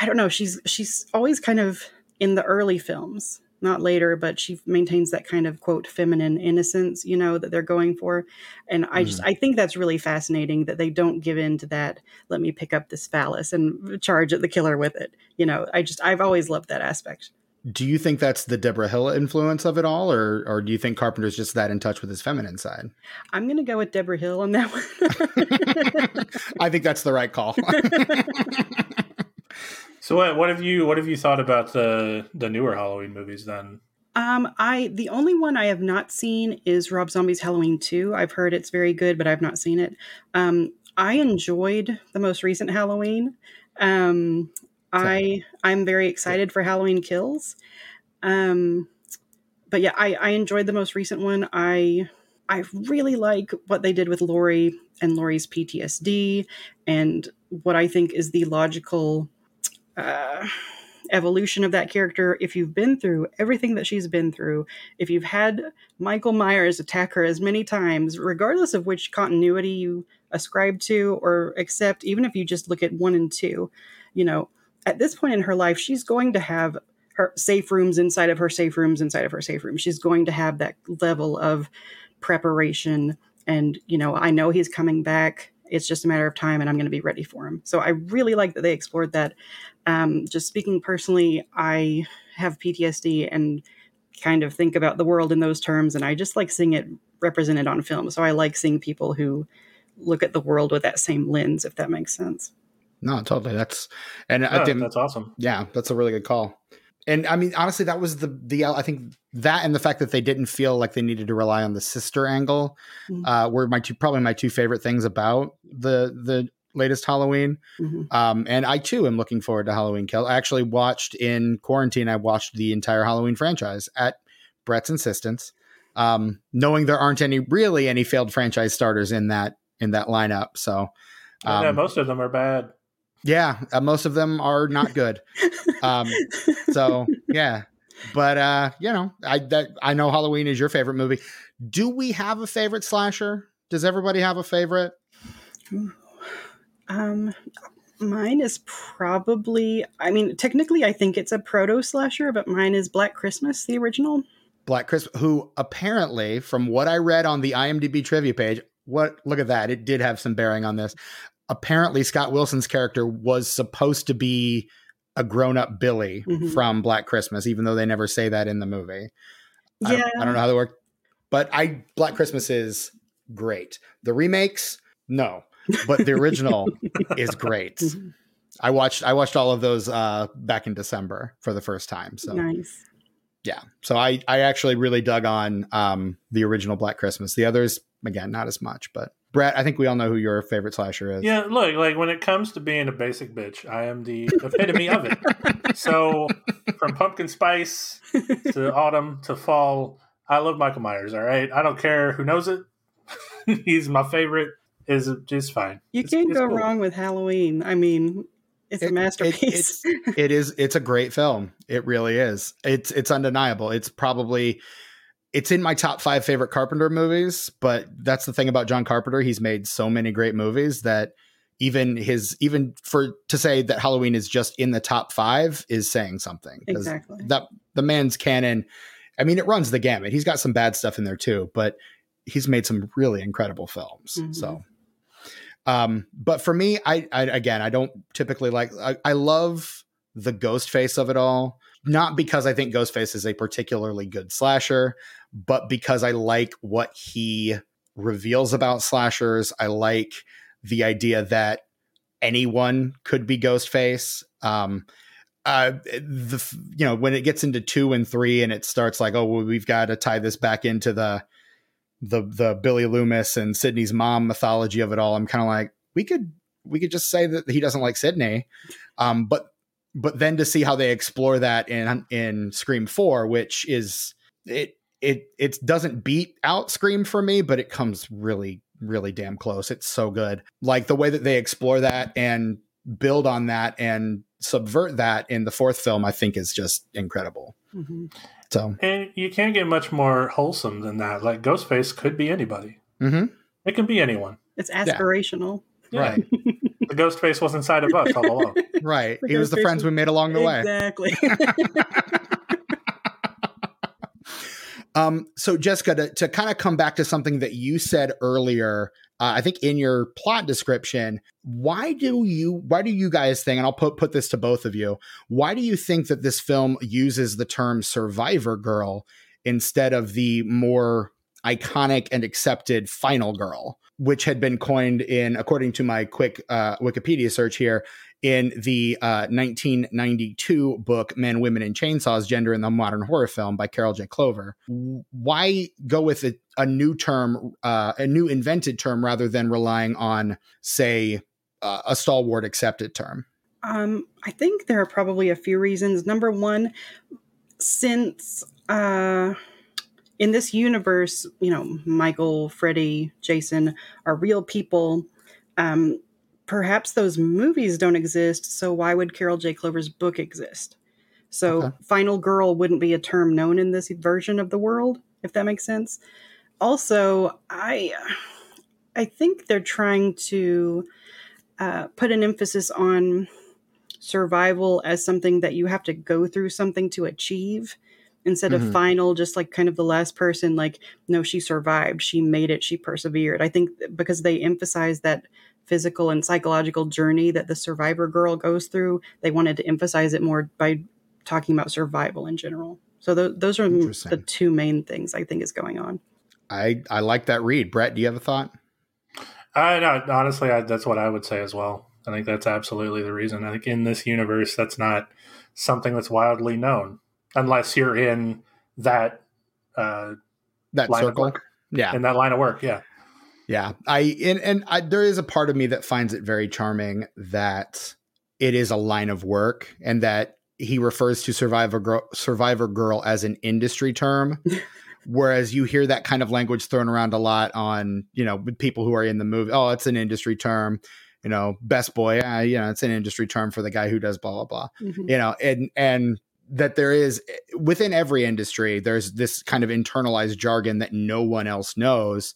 i don't know she's she's always kind of in the early films not later but she maintains that kind of quote feminine innocence you know that they're going for. And i just mm. i think that's really fascinating that they don't give in to that let me pick up this phallus and charge at the killer with it you know? I just i've always loved that aspect do you think that's the debra hill influence of it all or or do you think carpenter's just that in touch with his feminine side i'm gonna go with debra hill on that one i think that's the right call So what, what have you what have you thought about the the newer Halloween movies then? Um, I the only one I have not seen is Rob Zombie's Halloween 2. I've heard it's very good, but I've not seen it. Um, I enjoyed the most recent Halloween. Um, I I'm very excited for Halloween Kills. Um, but yeah, I, I enjoyed the most recent one. I I really like what they did with Laurie and Laurie's PTSD and what I think is the logical uh, evolution of that character. If you've been through everything that she's been through, if you've had Michael Myers attack her as many times, regardless of which continuity you ascribe to or accept, even if you just look at one and two, you know, at this point in her life, she's going to have her safe rooms inside of her safe rooms inside of her safe room. She's going to have that level of preparation. And you know i know he's coming back. It's just a matter of time and i'm going to be ready for him. So i really like that they explored that. Um, just speaking personally i have ptsd and kind of think about the world in those terms and i just like seeing it represented on film. So i like seeing people who look at the world with that same lens if that makes sense no totally that's and Yeah, i think that's awesome. yeah that's a really good call and i mean honestly that was the the i think that and the fact that they didn't feel like they needed to rely on the sister angle Mhm. uh were my two probably my two favorite things about the the latest halloween Mhm. um and i too am looking forward to halloween kill i actually watched in quarantine i watched the entire halloween franchise at brett's insistence um knowing there aren't any really any failed franchise starters in that in that lineup so And, yeah, um, most of them are bad. Yeah uh, most of them are not good. Um so yeah. But uh you know i that i know halloween is your favorite movie. Do we have a favorite slasher? Does everybody have a favorite? Um, mine is probably. I mean, technically, I think it's a proto slasher, but mine is Black Christmas, the original. black chris who apparently from what i read on the imdb trivia page what look at that it did have some bearing on this apparently scott wilson's character was supposed to be a grown-up billy Mhm. from black christmas even though they never say that in the movie I, Yeah, don't, I don't know how that worked, but I Black Christmas is great. The remakes, no, but the original is great. Mhm. I watched I watched all of those uh, back in December for the first time. So nice. yeah, so I I actually really dug on um, the original Black Christmas. The others again not as much, but Brett, I think we all know who your favorite slasher is. Yeah, look, like when it comes to being a basic bitch, I am the epitome of it. So from pumpkin spice to autumn to fall, I love Michael Myers. All right, I don't care who knows it. He's my favorite. Is just fine. You It's- can't it's go cool. wrong with Halloween. I mean, it's It- a it- masterpiece. it is it's a great film it really is it's it's undeniable it's probably it's in my top five favorite carpenter movies but that's the thing about john carpenter he's made so many great movies that even his even for to say that halloween is just in the top five is saying something. exactly. that the man's canon i mean it runs the gamut he's got some bad stuff in there too but he's made some really incredible films Mhm. so um but for me I, I again i don't typically like I, I love the ghost face of it all not because i think ghostface is a particularly good slasher but because i like what he reveals about slashers i like the idea that anyone could be ghostface. Um uh the you know when it gets into two and three and it starts like oh well we've got to tie this back into the the the billy loomis and sidney's mom mythology of it all i'm kind of like we could we could just say that he doesn't like sydney. Um but but then to see how they explore that in in scream 4 which is it it it doesn't beat out scream for me but it comes really really damn close it's so good like the way that they explore that and build on that and subvert that in the fourth film i think is just incredible Mhm. so And you can't get much more wholesome than that. Like Ghostface could be anybody. mhm. It can be anyone. It's aspirational. Yeah. right The Ghostface was inside of us all along. right The he was the friends was- we made along the way Exactly. Um, so Jessica, to, to kind of come back to something that you said earlier, uh, I think in your plot description, why do you why do you guys think, and I'll put put this to both of you, why do you think that this film uses the term survivor girl instead of the more iconic and accepted final girl, which had been coined in, according to my quick uh, Wikipedia search here, in the uh, 1992 book Men, Women, and Chainsaws Gender in the Modern Horror Film by Carol J. Clover. Why go with a, a new term, uh, a new invented term, rather than relying on, say, uh, a stalwart accepted term? Um, I think there are probably a few reasons. Number one, since uh, in this universe, you know, Michael, Freddy, Jason are real people. Um, perhaps those movies don't exist, so why would Carol J. Clover's book exist? So, Okay. final girl wouldn't be a term known in this version of the world, if that makes sense. Also, I I think they're trying to uh, put an emphasis on survival as something that you have to go through something to achieve instead Mhm. of final just like kind of the last person like no she survived she made it she persevered i think because they emphasize that physical and psychological journey that the survivor girl goes through they wanted to emphasize it more by talking about survival in general so th- those are the two main things i think is going on I I like that read. Brett, do you have a thought? I no, honestly, I, that's what I would say as well. I think that's absolutely the reason. I think in this universe, that's not something that's wildly known, unless you're in that uh, That circle. Yeah. In that line of work, yeah. Yeah, I and and I, there is a part of me that finds it very charming that it is a line of work and that he refers to survivor girl, survivor girl as an industry term, whereas you hear that kind of language thrown around a lot on you know with people who are in the movie. Oh, it's an industry term. You know, best boy. Uh, you know, it's an industry term for the guy who does blah blah blah Mhm. you know and and that there is within every industry there's this kind of internalized jargon that no one else knows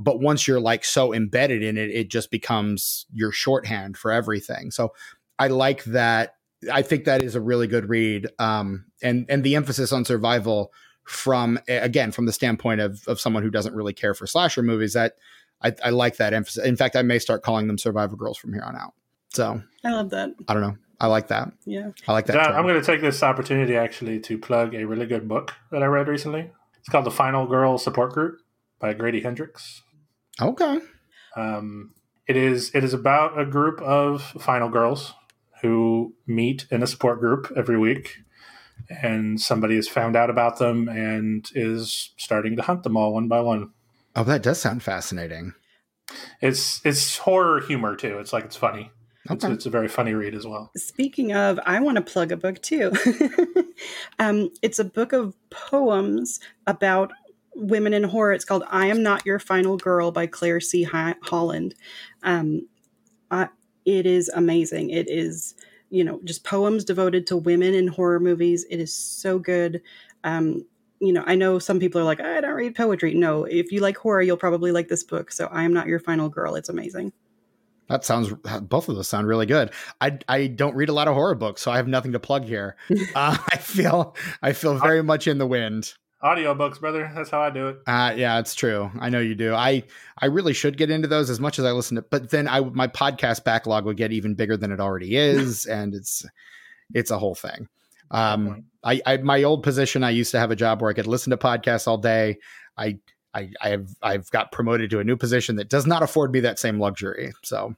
but once you're like so embedded in it it just becomes your shorthand for everything. So i like that i think that is a really good read um and and the emphasis on survival from again from the standpoint of of someone who doesn't really care for slasher movies that i, I like that emphasis. In fact i may start calling them survivor girls from here on out. So i love that. I don't know. I like that. Yeah. I like that John. I'm going to take this opportunity actually to plug a really good book that I read recently. It's called The Final Girl Support Group by Grady Hendrix. Okay Um, it is it is about a group of final girls who meet in a support group every week, and somebody has found out about them and is starting to hunt them all one by one. Oh, that does sound fascinating. It's it's horror humor too. It's like it's funny. It's, it's a very funny read as well. Speaking of, I want to plug a book too. um, it's a book of poems about women in horror. It's called "I Am Not Your Final Girl" by Claire C. Holland. Um, I, it is amazing. It is, you know, just poems devoted to women in horror movies. It is so good. Um, you know, I know some people are like, I don't read poetry. No, if you like horror, you'll probably like this book. So, I am not your final girl. It's amazing. That sounds. Both of those sound really good. I I don't read a lot of horror books, so I have nothing to plug here. uh, I feel I feel very much in the wind. Audiobooks, brother. That's how I do it. Uh, yeah, it's true. I know you do. I I really should get into those as much as I listen to, but then I my podcast backlog would get even bigger than it already is, and it's it's a whole thing. Um, I, I my old position, I used to have a job where I could listen to podcasts all day. I I I've I've got promoted to a new position that does not afford me that same luxury. So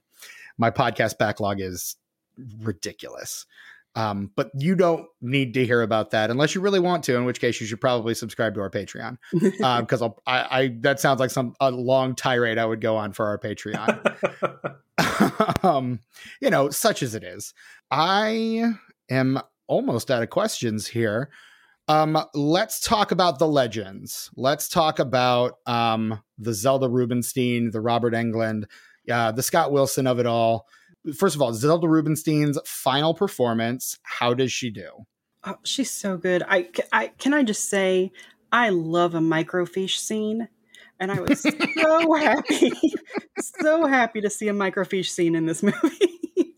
my podcast backlog is ridiculous. Um, but you don't need to hear about that unless you really want to. In which case, you should probably subscribe to our Patreon because I'll I, I that sounds like some a long tirade I would go on for our Patreon. um, you know, such as it is. I am almost out of questions here. Um, let's talk about the legends. Let's talk about um, the Zelda Rubinstein, the Robert Englund, uh, the Scott Wilson of it all. First of all, Zelda Rubinstein's final performance. How does she do? Oh, she's so good. I, I can I just say I love a microfiche scene, and I was so happy, so happy to see a microfiche scene in this movie.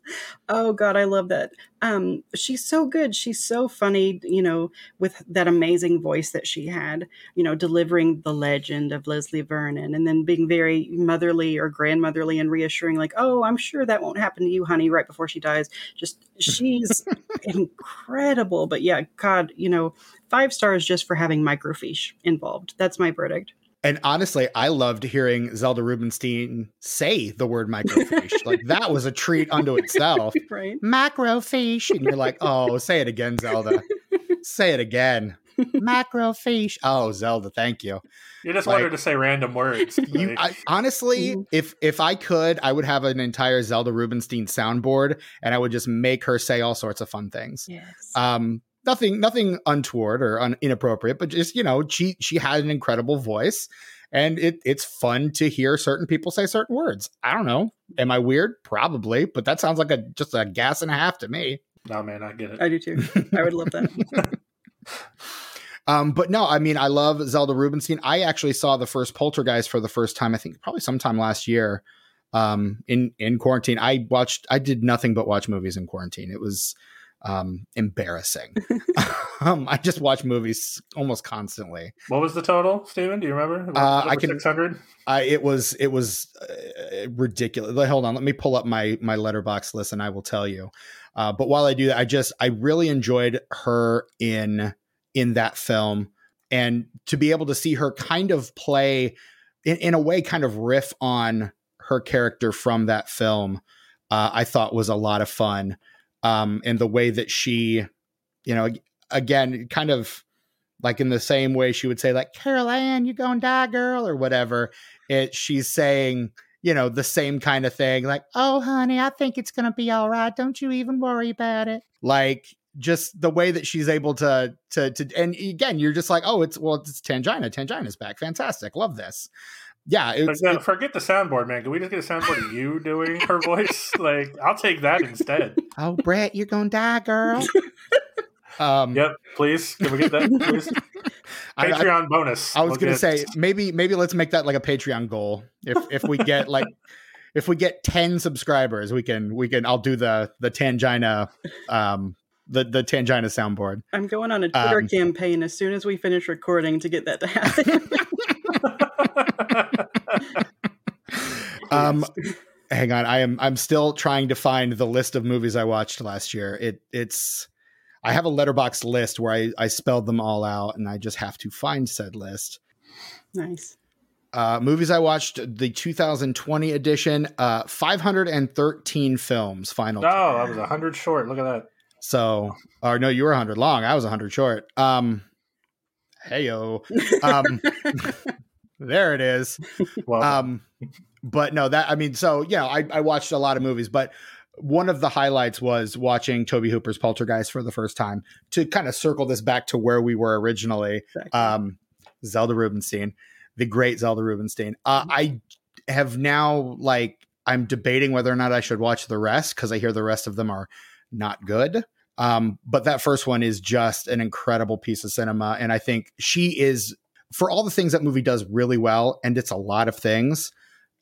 oh God, I love that. Um, she's so good. She's so funny. You know, with that amazing voice that she had. You know, delivering the legend of Leslie Vernon, and then being very motherly or grandmotherly and reassuring, like, "Oh, I'm sure that won't happen to you, honey." Right before she dies, just she's incredible. But yeah, God, you know, five stars just for having microfiche involved. That's my verdict. And honestly, I loved hearing Zelda Rubinstein say the word microfiche. like that was a treat unto itself. right? Macrofiche. And you're like, oh, say it again, Zelda. say it again. Macrofiche. Oh, Zelda, thank you. You just Like- want her to say random words. You I, honestly, if if I could, I would have an entire Zelda Rubinstein soundboard and I would just make her say all sorts of fun things. Yes. Um, nothing nothing untoward or un- inappropriate, but just you know she she had an incredible voice, and it it's fun to hear certain people say certain words. I don't know. Am I weird? Probably, but that sounds like a just a gas and a half to me. No man, I get it. I do too. I would love that. Um, but no, I mean, I love Zelda Rubinstein. I actually saw the first Poltergeist for the first time. I think probably sometime last year. Um, in in quarantine, I watched. I did nothing but watch movies in quarantine. It was um embarrassing. um, I just watch movies almost constantly. What was the total, Steven? Do you remember? Uh, I can- six hundred. I it was it was uh, ridiculous. Hold on, let me pull up my my Letterboxd list and I will tell you. Uh, but while I do that, I just I really enjoyed her in in that film, and to be able to see her kind of play in, in a way, kind of riff on her character from that film, uh, I thought was a lot of fun. Um, and the way that she, you know, again, kind of like in the same way she would say like Carol Anne, you gonna die, girl, or whatever. It she's saying, you know, the same kind of thing, like, oh honey, I think it's gonna be all right. Don't you even worry about it. Like just the way that she's able to to to and again, you're just like, oh, it's well, it's Tangina. Tangina's back. Fantastic. Love this. Yeah, it's, Forget, forget the soundboard, man. Can we just get a soundboard of you doing her voice? Like, I'll take that instead. oh Brett, you're gonna die, girl. um Yep, please. Can we get that, please? I- I- Patreon bonus. I was We'll gonna get- say maybe maybe let's make that like a Patreon goal. If if we get like if we get ten subscribers, we can we can I'll do the the Tangina um the the Tangina soundboard. I'm going on a Twitter Um, campaign as soon as we finish recording to get that to happen. Um hang on, I am I'm still trying to find the list of movies I watched last year. It it's I have a Letterboxd list where I, I spelled them all out and I just have to find said list. nice. Uh, movies I watched the 2020 edition, uh, 513 films. Final. No, I was hundred short. Look at that. So, or no, you were 100 long. I was 100 short. Um, heyo. Um, there it is. Well, Um, but no, that I mean, so yeah, I, I watched a lot of movies, but one of the highlights was watching Tobe Hooper's Poltergeist for the first time to kind of circle this back to where we were originally. Exactly. Um, Zelda Rubinstein, the great Zelda Rubinstein. Uh, I have now like I'm debating whether or not I should watch the rest because I hear the rest of them are not good. Um, but that first one is just an incredible piece of cinema, and I think she is for all the things that movie does really well, and it's a lot of things.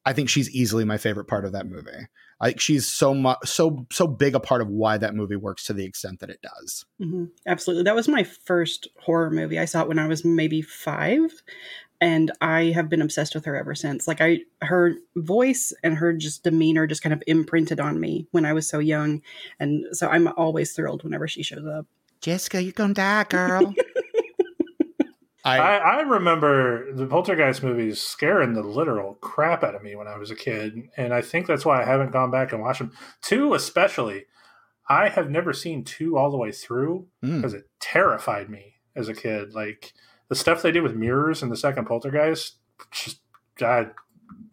I think she's easily my favorite part of that movie. Think she's so much so so big a part of why that movie works to the extent that it does. hmm Absolutely. That was my first horror movie. I saw it when I was maybe five, and I have been obsessed with her ever since. Like I, her voice and her just demeanor just kind of imprinted on me when I was so young, and so I'm always thrilled whenever she shows up. Jessica, you're gonna die, girl. I, I, I remember the Poltergeist movies scaring the literal crap out of me when I was a kid, and I think that's why I haven't gone back and watched them. Two, especially, I have never seen two all the way through Mm. because it terrified me as a kid. Like the stuff they did with mirrors in the second Poltergeist, just I,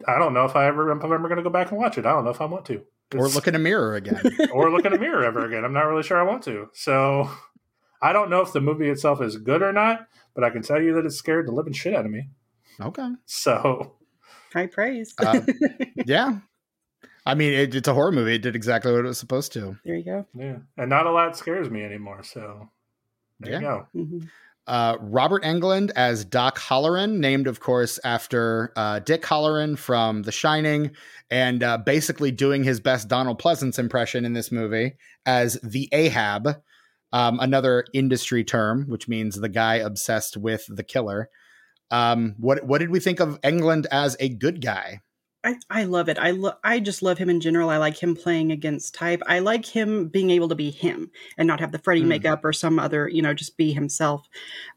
I don't know if I ever if I'm ever going to go back and watch it. I don't know if I want to. or look in a mirror again. or look in a mirror ever again. I'm not really sure I want to. So I don't know if the movie itself is good or not, but I can tell you that it scared the living shit out of me. Okay. So High praise. Uh, Yeah. I mean, it, it's a horror movie. It did exactly what it was supposed to. there you go. yeah, and not a lot scares me anymore. So there Yeah. you go. hmm Uh, Robert Englund as Doc Halloran, named, of course, after uh, Dick Hallorann from The Shining, and uh, basically doing his best Donald Pleasence impression in this movie as the Ahab, um, another industry term, which means the guy obsessed with the killer. Um, what what did we think of Englund as a good guy? I, I love it. I lo- I just love him in general. I like him playing against type. I like him being able to be him and not have the Freddy Mm. makeup or some other, you know, just be himself.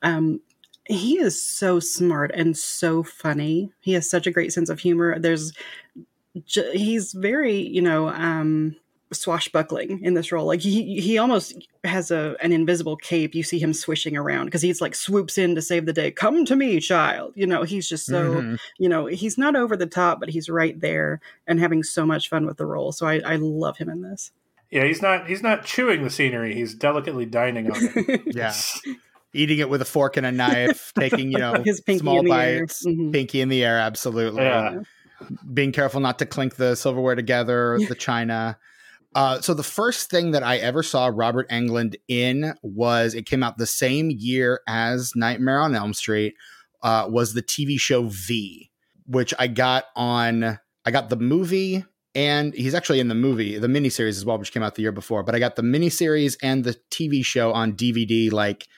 Um, he is so smart and so funny. He has such a great sense of humor. There's, j- he's very, you know, um, swashbuckling in this role. Like he he almost has a an invisible cape. You see him swishing around because he's like swoops in to save the day. Come to me, child. You know, he's just so Mhm. you know, he's not over the top, but he's right there and having so much fun with the role. So I, I love him in this. Yeah, he's not he's not chewing the scenery. He's delicately dining on it. yeah. Eating it with a fork and a knife, taking, you know, His pinky small in the air. bites, Mhm. pinky in the air, absolutely. Yeah. Being careful not to clink the silverware together, the china. Uh, so the first thing that I ever saw Robert Englund in was it came out the same year as Nightmare on Elm Street. Uh, was the TV show V, which I got on. I got the movie, and he's actually in the movie, the miniseries as well, which came out the year before. But I got the miniseries and the TV show on DVD, like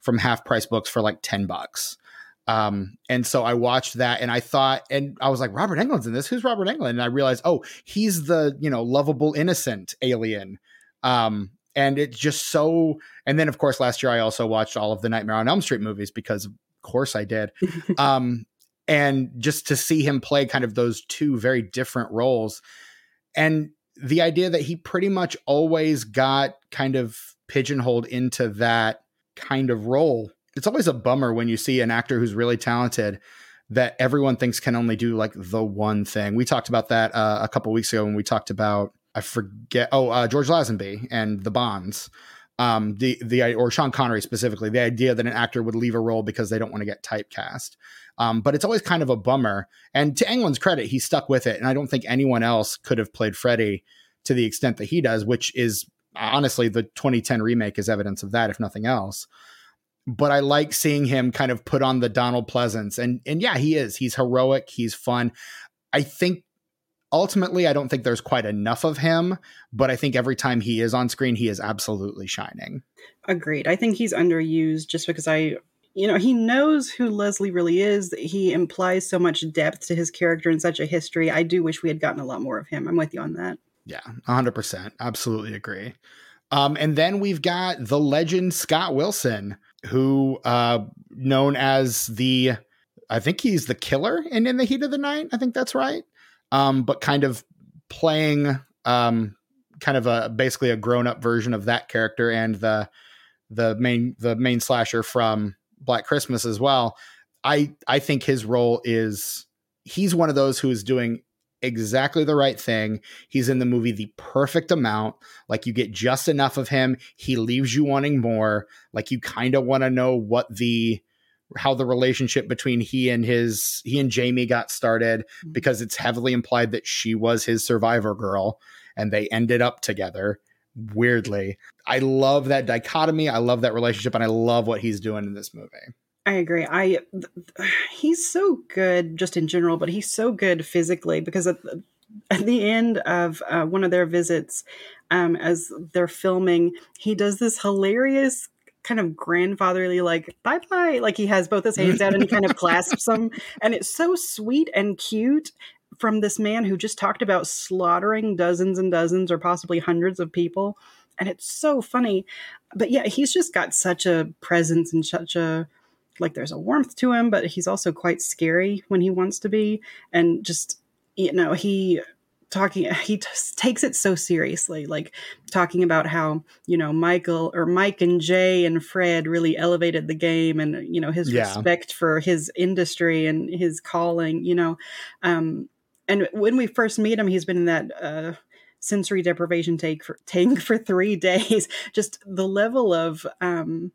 from half price books for like ten bucks. Um, and so I watched that and I thought, and I was like, Robert Englund's in this. Who's Robert Englund? And I realized, oh, he's the, you know, lovable, innocent alien. Um, and it's just so, and then of course, last year I also watched all of the Nightmare on Elm Street movies because of course I did. um, and just to see him play kind of those two very different roles and the idea that he pretty much always got kind of pigeonholed into that kind of role it's always a bummer when you see an actor who's really talented that everyone thinks can only do like the one thing. We talked about that uh, a couple weeks ago when we talked about I forget oh uh, George Lazenby and the Bonds. Um, the the or Sean Connery specifically, the idea that an actor would leave a role because they don't want to get typecast. Um, but it's always kind of a bummer. And to Englund's credit, he stuck with it, and I don't think anyone else could have played Freddy to the extent that he does, which is honestly the 2010 remake is evidence of that, if nothing else but I like seeing him kind of put on the Donald Pleasence. And and yeah, he is. He's heroic, he's fun. I think ultimately I don't think there's quite enough of him, but I think every time he is on screen, he is absolutely shining. Agreed. I think he's underused just because I, you know, he knows who Leslie really is. He implies so much depth to his character and such a history. I do wish we had gotten a lot more of him. I'm with you on that. Yeah, 100%. Absolutely agree. Um, and then we've got the legend Scott Wilson, who uh, known as the, I think he's the killer in In the Heat of the Night. I think that's right. Um, but kind of playing um, kind of a basically a grown up version of that character and the the main the main slasher from Black Christmas as well. I I think his role is he's one of those who is doing exactly the right thing. He's in the movie the perfect amount. Like you get just enough of him. He leaves you wanting more. Like you kind of want to know what the how the relationship between he and his he and Jamie got started mm-hmm. because it's heavily implied that she was his survivor girl and they ended up together weirdly. I love that dichotomy. I love that relationship and I love what he's doing in this movie. I agree. I th- he's so good just in general, but he's so good physically because at the, at the end of uh, one of their visits, um, as they're filming, he does this hilarious kind of grandfatherly like bye bye like he has both his hands out and he kind of clasps them. And it's so sweet and cute from this man who just talked about slaughtering dozens and dozens or possibly hundreds of people. And it's so funny. But yeah he's just got such a presence and such a like there's a warmth to him, but he's also quite scary when he wants to be. And just, you know, he talking, he t- takes it so seriously, like talking about how, you know, Michael or Mike and Jay and Fred really elevated the game and, you know, his Yeah. respect for his industry and his calling, you know. Um, and when we first meet him, he's been in that, uh, sensory deprivation take for tank for three days just the level of um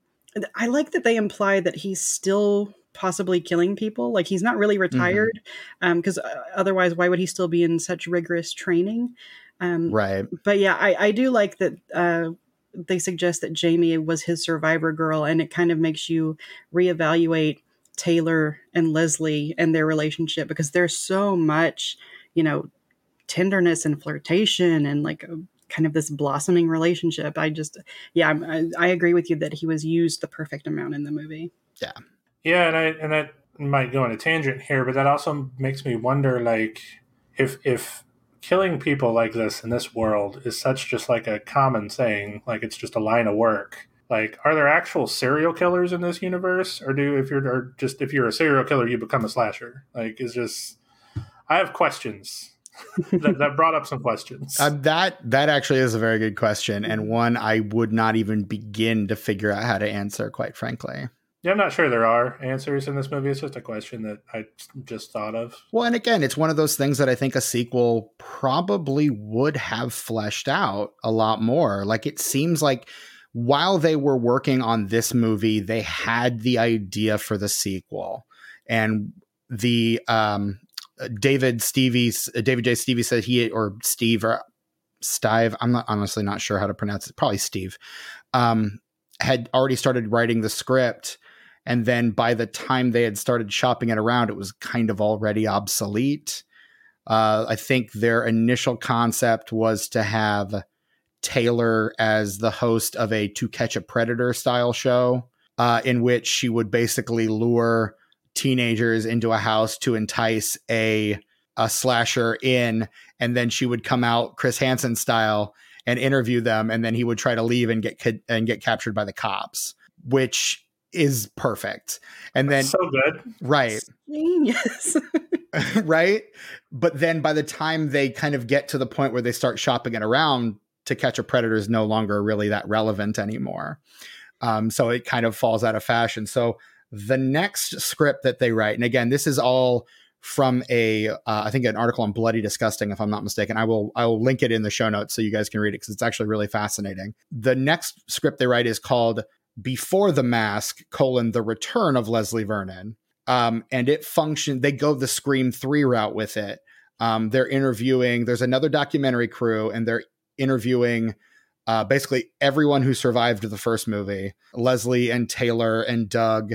I like that they imply that he's still possibly killing people. Like he's not really retired, because uh, otherwise, why would he still be in such rigorous training? Um, Right. But yeah, I, I do like that. Uh, they suggest that Jamie was his survivor girl, and it kind of makes you reevaluate Taylor and Leslie and their relationship because there's so much, you know, tenderness and flirtation and like a, kind of this blossoming relationship. I just, yeah, I'm, I, I agree with you that he was used the perfect amount in the movie. Yeah, yeah, and I and that might go on a tangent here, but that also makes me wonder, like, if if killing people like this in this world is such just like a common thing, like it's just a line of work. Like, are there actual serial killers in this universe, or do if you're or just if you're a serial killer, you become a slasher? Like, is just I have questions that, that brought up some questions. Uh, that that actually is a very good question and one I would not even begin to figure out how to answer, quite frankly. Yeah, I'm not sure there are answers in this movie. It's just a question that I just thought of. Well, and again, it's one of those things that I think a sequel probably would have fleshed out a lot more. Like it seems like while they were working on this movie, they had the idea for the sequel. And the um, David Stevie, David J. Stevie said he or Steve or Stive, I'm not honestly not sure how to pronounce it. Probably Steve. Um, had already started writing the script and then by the time they had started shopping it around, it was kind of already obsolete. Uh, I think their initial concept was to have Taylor as the host of a To Catch a Predator style show, uh, in which she would basically lure teenagers into a house to entice a a slasher in, and then she would come out Chris Hansen style and interview them, and then he would try to leave and get and get captured by the cops, which is perfect. And then so good. Right. Genius. right? But then by the time they kind of get to the point where they start shopping it around, to catch a predator is no longer really that relevant anymore. Um, so it kind of falls out of fashion. So the next script that they write, and again, this is all from a uh, I think an article on Bloody Disgusting, if I'm not mistaken. I will I will link it in the show notes so you guys can read it because it's actually really fascinating. The next script they write is called before the mask colon the return of leslie vernon um, and it functioned they go the scream 3 route with it um, they're interviewing there's another documentary crew and they're interviewing uh, basically everyone who survived the first movie leslie and taylor and doug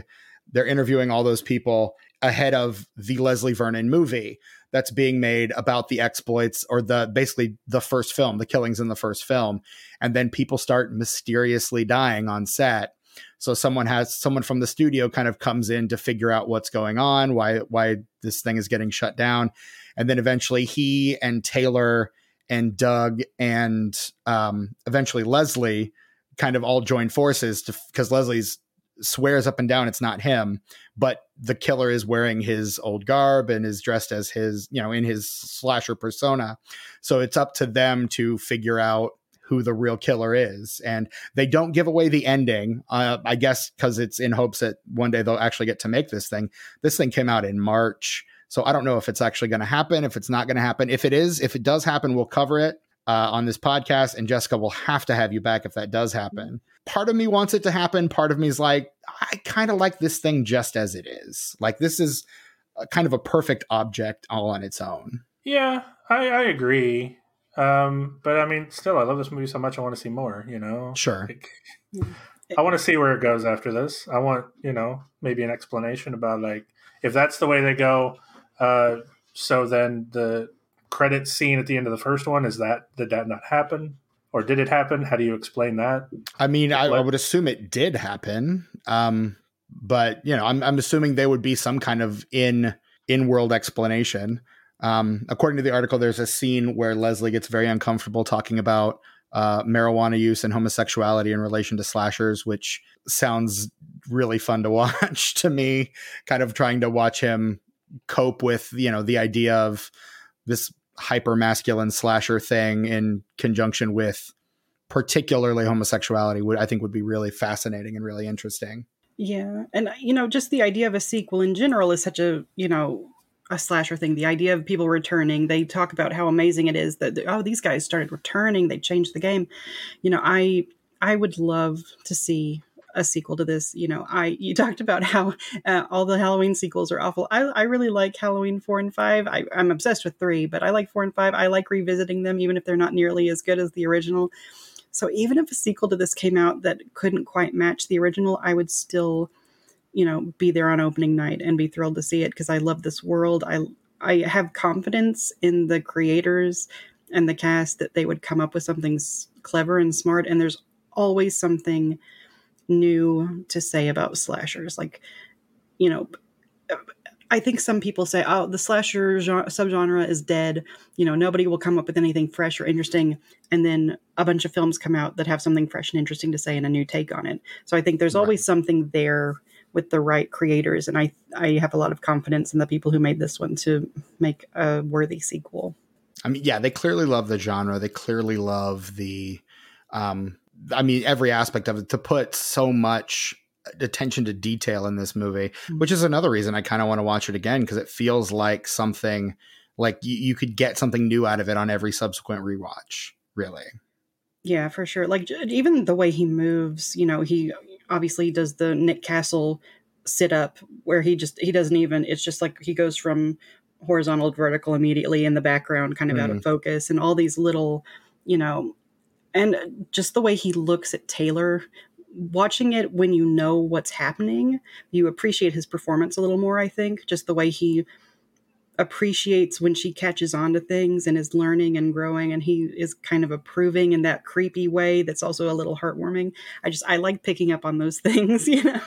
they're interviewing all those people ahead of the leslie vernon movie that's being made about the exploits or the basically the first film, the killings in the first film. And then people start mysteriously dying on set. So someone has someone from the studio kind of comes in to figure out what's going on, why why this thing is getting shut down. And then eventually he and Taylor and Doug and um, eventually Leslie kind of all join forces because Leslie's swears up and down it's not him, but the killer is wearing his old garb and is dressed as his, you know, in his slasher persona. So it's up to them to figure out who the real killer is. And they don't give away the ending, uh, I guess, because it's in hopes that one day they'll actually get to make this thing. This thing came out in March. So I don't know if it's actually going to happen, if it's not going to happen. If it is, if it does happen, we'll cover it uh, on this podcast. And Jessica will have to have you back if that does happen part of me wants it to happen. Part of me is like, I kind of like this thing just as it is. Like this is kind of a perfect object all on its own. Yeah, I, I agree. Um, but I mean, still, I love this movie so much. I want to see more. You know, sure. Like, I want to see where it goes after this. I want, you know, maybe an explanation about like if that's the way they go. Uh, so then the credit scene at the end of the first one is that did that not happen? or did it happen? How do you explain that? I mean, I, I, would assume it did happen, um, but you know, I'm, I'm assuming there would be some kind of in in world explanation. Um, according to the article, there's a scene where Leslie gets very uncomfortable talking about uh, marijuana use and homosexuality in relation to slashers, which sounds really fun to watch to me. Kind of trying to watch him cope with you know the idea of this hyper masculine slasher thing in conjunction with particularly homosexuality would I think would be really fascinating and really interesting. Yeah. And you know, just the idea of a sequel in general is such a, you know, a slasher thing. The idea of people returning, they talk about how amazing it is that oh, these guys started returning, they changed the game. You know, I I would love to see a sequel to this. You know, I you talked about how uh, all the Halloween sequels are awful. I, I really like Halloween four and five. I, I'm obsessed with three, but I like four and five. I like revisiting them, even if they're not nearly as good as the original. So even if a sequel to this came out that couldn't quite match the original, I would still, you know, be there on opening night and be thrilled to see it because I love this world. I I have confidence in the creators and the cast that they would come up with something clever and smart. And there's always something new to say about slashers. Like, you know, I think some people say, "Oh, the slasher genre, subgenre is dead. You know, nobody will come up with anything fresh or interesting." And then a bunch of films come out that have something fresh and interesting to say and a new take on it. So I think there's right. always something there with the right creators, and I I have a lot of confidence in the people who made this one to make a worthy sequel. I mean, yeah, they clearly love the genre. They clearly love the um, I mean, every aspect of it to put so much attention to detail in this movie, Mm-hmm. which is another reason I kind of want to watch it again because it feels like something like you, you could get something new out of it on every subsequent rewatch. Really, Yeah, for sure. Like even the way he moves, you know, he obviously does the Nick Castle sit up where he just he doesn't even it's just like he goes from horizontal to vertical immediately in the background kind of out of focus and all these little, you know, and just the way he looks at Taylor watching it when you know what's happening, you appreciate his performance a little more, I think. Just the way he appreciates when she catches on to things and is learning and growing and he is kind of approving in that creepy way that's also a little heartwarming i just i like picking up on those things you know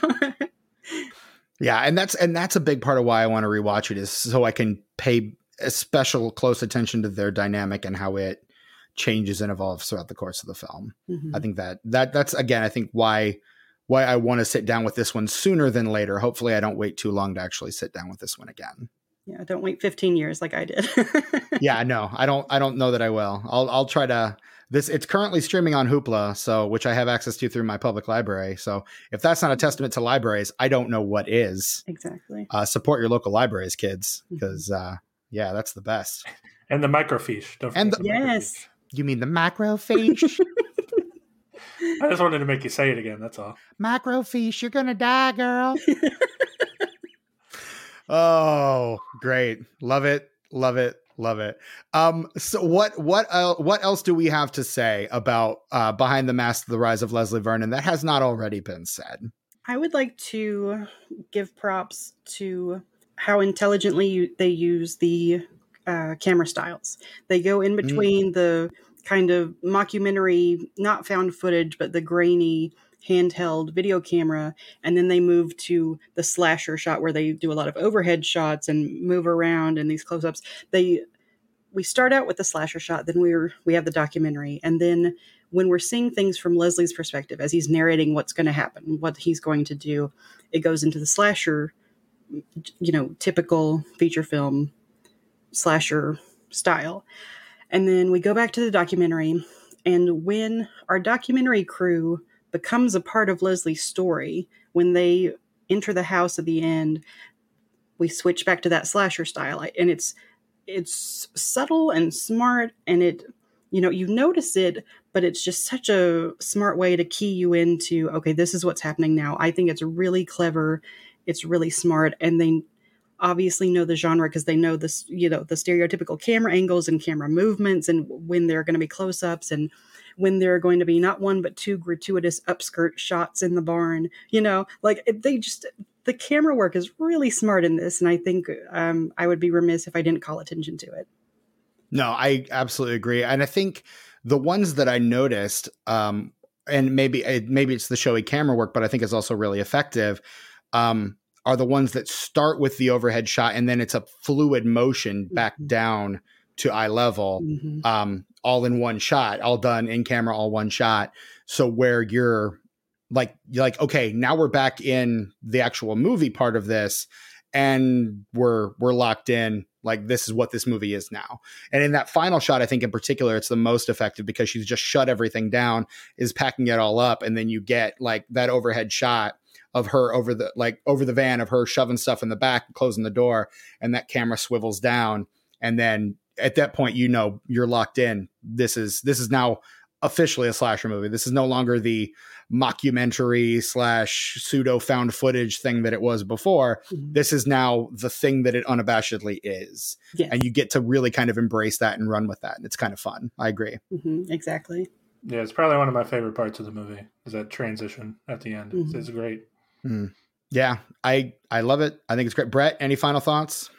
yeah, and that's and that's a big part of why I want to rewatch it is so I can pay a special close attention to their dynamic and how it changes and evolves throughout the course of the film. Mhm. I think that that that's again, I think why why I want to sit down with this one sooner than later. Hopefully, I don't wait too long to actually sit down with this one again. yeah don't wait 15 years like i did yeah, no, I don't. I don't know that I will. I'll I'll try to. This it's currently streaming on Hoopla, so which I have access to through my public library. So if that's not a testament to libraries, I don't know what is. exactly Uh, support your local libraries, kids, because uh, yeah, that's the best. And the microfiche. Don't And the- the Yes. You mean the macrofiche? microfiche. I just wanted to make you say it again. That's all. macrofiche, you're gonna die, girl. oh, great! Love it, love it, love it. Um, so what what el- what else do we have to say about uh, behind the mask: the rise of Leslie Vernon that has not already been said? i would like to give props to how intelligently you, they use the uh, camera styles. They go in between the kind of mockumentary not found footage but the grainy handheld video camera and then they move to the slasher shot where they do a lot of overhead shots and move around and these close-ups. They we start out with the slasher shot then we're we have the documentary and then when we're seeing things from leslie's perspective as he's narrating what's going to happen what he's going to do it goes into the slasher you know typical feature film slasher style. And then we go back to the documentary and when our documentary crew becomes a part of leslie's story when they enter the house at the end we switch back to that slasher style and it's it's subtle and smart and it you know you notice it but it's just such a smart way to key you into okay this is what's happening now. I think it's really clever. It's really smart and they obviously know the genre because they know this you know the stereotypical camera angles and camera movements and when there are going to be close-ups and when there are going to be not one but two gratuitous upskirt shots in the barn you know like they just the camera work is really smart in this and i think um, i would be remiss if i didn't call attention to it No, I absolutely agree, and I think the ones that I noticed, um, and maybe maybe it's the showy camera work, but I think it's also really effective. Um, are the ones that start with the overhead shot and then it's a fluid motion back Mhm. down to eye level, Mhm. um, all in one shot, all done in camera, all one shot. So where you're like, you're like, okay, now we're back in the actual movie part of this, and we're we're locked in. Like this is what this movie is now. And in that final shot, I think in particular, it's the most effective because she's just shut everything down, is packing it all up, and then you get like that overhead shot of her over the like over the van of her shoving stuff in the back, and closing the door, and that camera swivels down, and then at that point, you know you're locked in. This is this is now officially a slasher movie. This is no longer the mockumentary slash pseudo found footage thing that it was before. Mhm. This is now the thing that it unabashedly is yes. and you get to really kind of embrace that and run with that and it's kind of fun i agree Mhm, exactly Yeah, it's probably one of my favorite parts of the movie. Is that transition at the end? It's, Mhm. it's great. Yeah i i love it i think it's great brett any final thoughts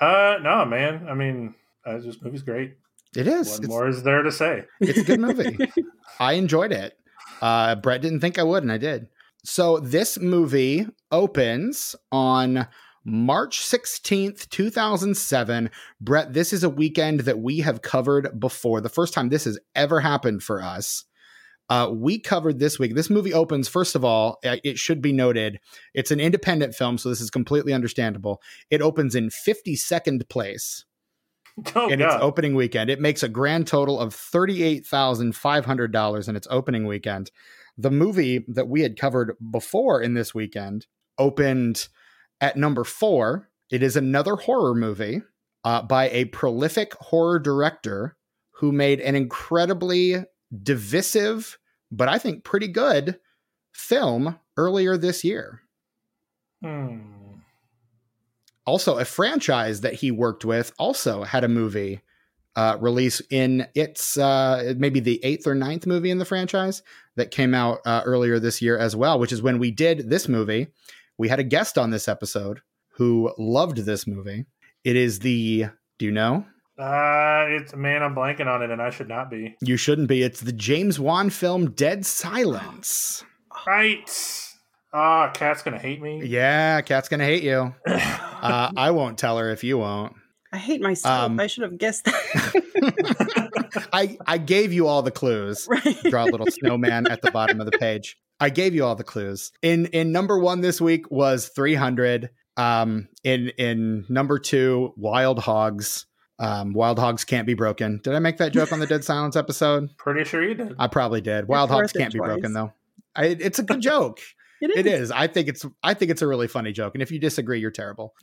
Uh, no, man. I mean, uh, this movie's great. it is What it's, more is there to say? it's a good movie i enjoyed it uh brett didn't think i would and i did so this movie opens on March 16th, 2007. Brett, this is a weekend that we have covered before. The first time this has ever happened for us. Uh, we covered this week. This movie opens, first of all, uh, it should be noted, it's an independent film, so this is completely understandable. It opens in 52nd place Oh, in its opening weekend. It makes a grand total of $38,500 in its opening weekend. the movie that we had covered before in this weekend opened at number four. It is another horror movie uh, by a prolific horror director who made an incredibly divisive, but I think pretty good film earlier this year. Hmm. Also, a franchise that he worked with also had a movie uh, release in its uh, maybe the eighth or ninth movie in the franchise that came out uh, earlier this year as well, which is when we did this movie. We had a guest on this episode who loved this movie. It is the, do you know? Uh, it's man, I'm blanking on it, and I should not be. You shouldn't be. It's the James Wan film Dead Silence. Right. Ah, Cat's gonna hate me. Yeah, Cat's gonna hate you. Uh, I won't tell her if you won't. I hate myself. Um, I should have guessed that. I I gave you all the clues. right. Draw a little snowman at the bottom of the page. I gave you all the clues. In in number one this week was 300. Um, in in number two, Wild Hogs. Um, Wild Hogs can't be broken. Did I make that joke on the Dead Silence episode? Pretty sure you did. I probably did. Wild worth Hogs can't be twice. broken though. I, it's a good joke. It is. I think it's. I think it's a really funny joke. And if you disagree, you're terrible.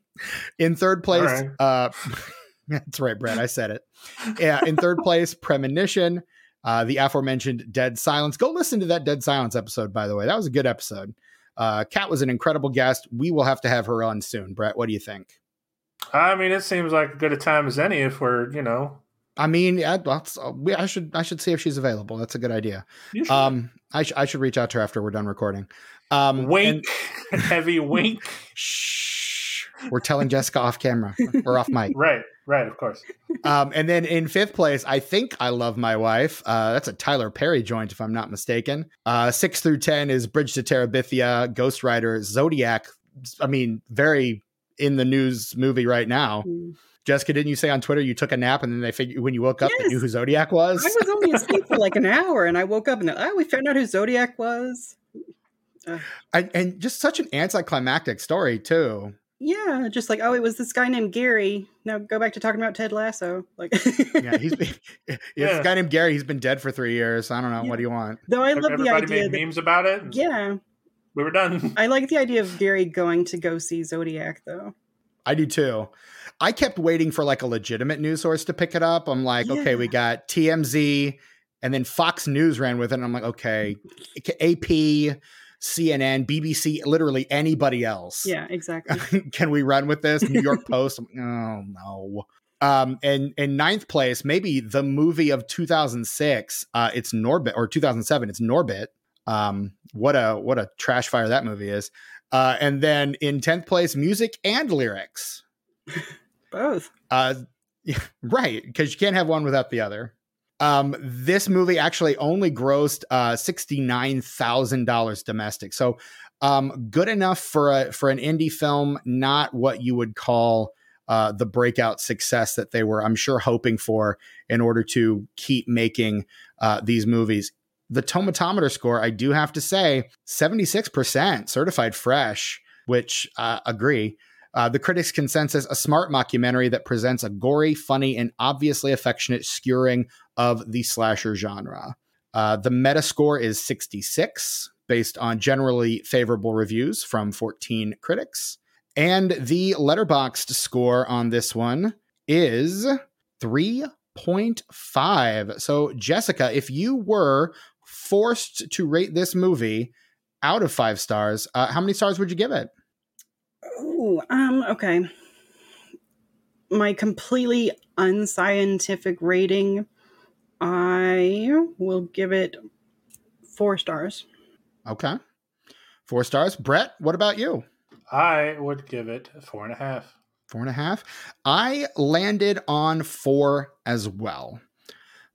in third place, right. uh, that's right, Brett. I said it. Yeah. In third place, Premonition. Uh, the aforementioned Dead Silence. Go listen to that Dead Silence episode, by the way. That was a good episode. Uh, Kat was an incredible guest. We will have to have her on soon. Brett, what do you think? I mean, it seems like as good a time as any if we're, you know, I mean, yeah, that's, uh, we, I should I should see if she's available. That's a good idea. you should. Um, I, sh- I should reach out to her after we're done recording. Um, wink, heavy wink. Shh. We're telling Jessica off camera We're off mic. Right, right, of course. Um, and then in fifth place, I think I Love My Wife. Uh, that's a Tyler Perry joint, if I'm not mistaken. Uh, six through 10 is Bridge to Terabithia, Ghost Rider, Zodiac. I mean, very in the news movie right now. Mm. Jessica, didn't you say on Twitter you took a nap and then they figured when you woke up they Yes. knew who Zodiac was? I was only asleep for like an hour, and I woke up and oh, we found out who Zodiac was. I, and just such an anticlimactic story, too. Yeah, just like oh, it was this guy named Gary. Now go back to talking about Ted Lasso. Like, Yeah, he's been, it's Yeah. a guy named Gary. He's been dead for three years. I don't know. Yeah. What do you want? though I love the Everybody idea made that memes about it. yeah, we were done. I like the idea of Gary going to go see Zodiac though. I do too. I kept waiting for like a legitimate news source to pick it up. I'm like, okay, we got TMZ and then Fox News ran with it. And I'm like, okay, AP, CNN, BBC, literally anybody else. Yeah, exactly. Can we run with this? New York Post. I'm like, oh no. Um, and in ninth place, maybe the movie of 2006. Uh, it's Norbit or 2007. It's Norbit. Um, what a what a trash fire that movie is. Uh, and then in tenth place, music and lyrics. Both. Uh, right, because you can't have one without the other. Um, this movie actually only grossed uh, sixty nine thousand dollars domestic, so um, good enough for a for an indie film. Not what you would call uh, the breakout success that they were, I'm sure, hoping for in order to keep making uh, these movies. The tomatometer score, I do have to say, seventy six percent certified fresh, which uh, agree. Uh, the critics' consensus: a smart mockumentary that presents a gory, funny, and obviously affectionate skewering of the slasher genre. Uh, the Metascore is 66, based on generally favorable reviews from 14 critics, and the Letterboxd score on this one is 3.5. So, Jessica, if you were forced to rate this movie out of five stars, uh, how many stars would you give it? Oh, um, okay. My completely unscientific rating, I will give it four stars. Okay. Four stars. Brett, what about you? I would give it four and a half. Four and a half. I landed on four as well.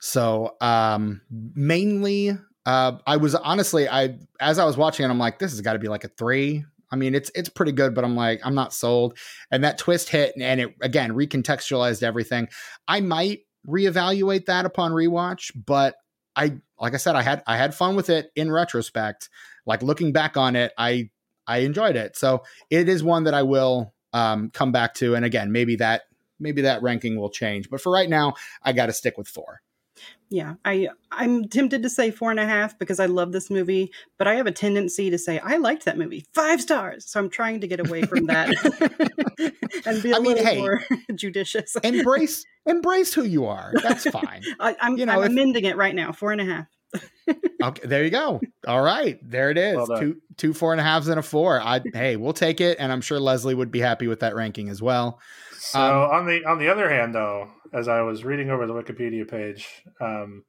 So um mainly uh I was honestly I as I was watching it, I'm like, this has got to be like a three. I mean, it's it's pretty good, but I'm like, I'm not sold. And that twist hit and it again recontextualized everything. I might reevaluate that upon rewatch, but I like I said, I had I had fun with it in retrospect. Like looking back on it, I I enjoyed it. So it is one that I will um, come back to. And again, maybe that maybe that ranking will change. But for right now, I got to stick with four. Yeah, I I'm tempted to say four and a half because I love this movie, but I have a tendency to say I liked that movie five stars. So I'm trying to get away from that and be a I mean, little hey, more judicious. embrace embrace who you are. That's fine. I, I'm, you know, I'm if- amending it right now. Four and a half. Okay, there you go. All right, there it is. Well done. two two four and a halves and a four. I hey, we'll take it, and I'm sure Leslie would be happy with that ranking as well. So Um, on the on the other hand, though, as I was reading over the Wikipedia page, um,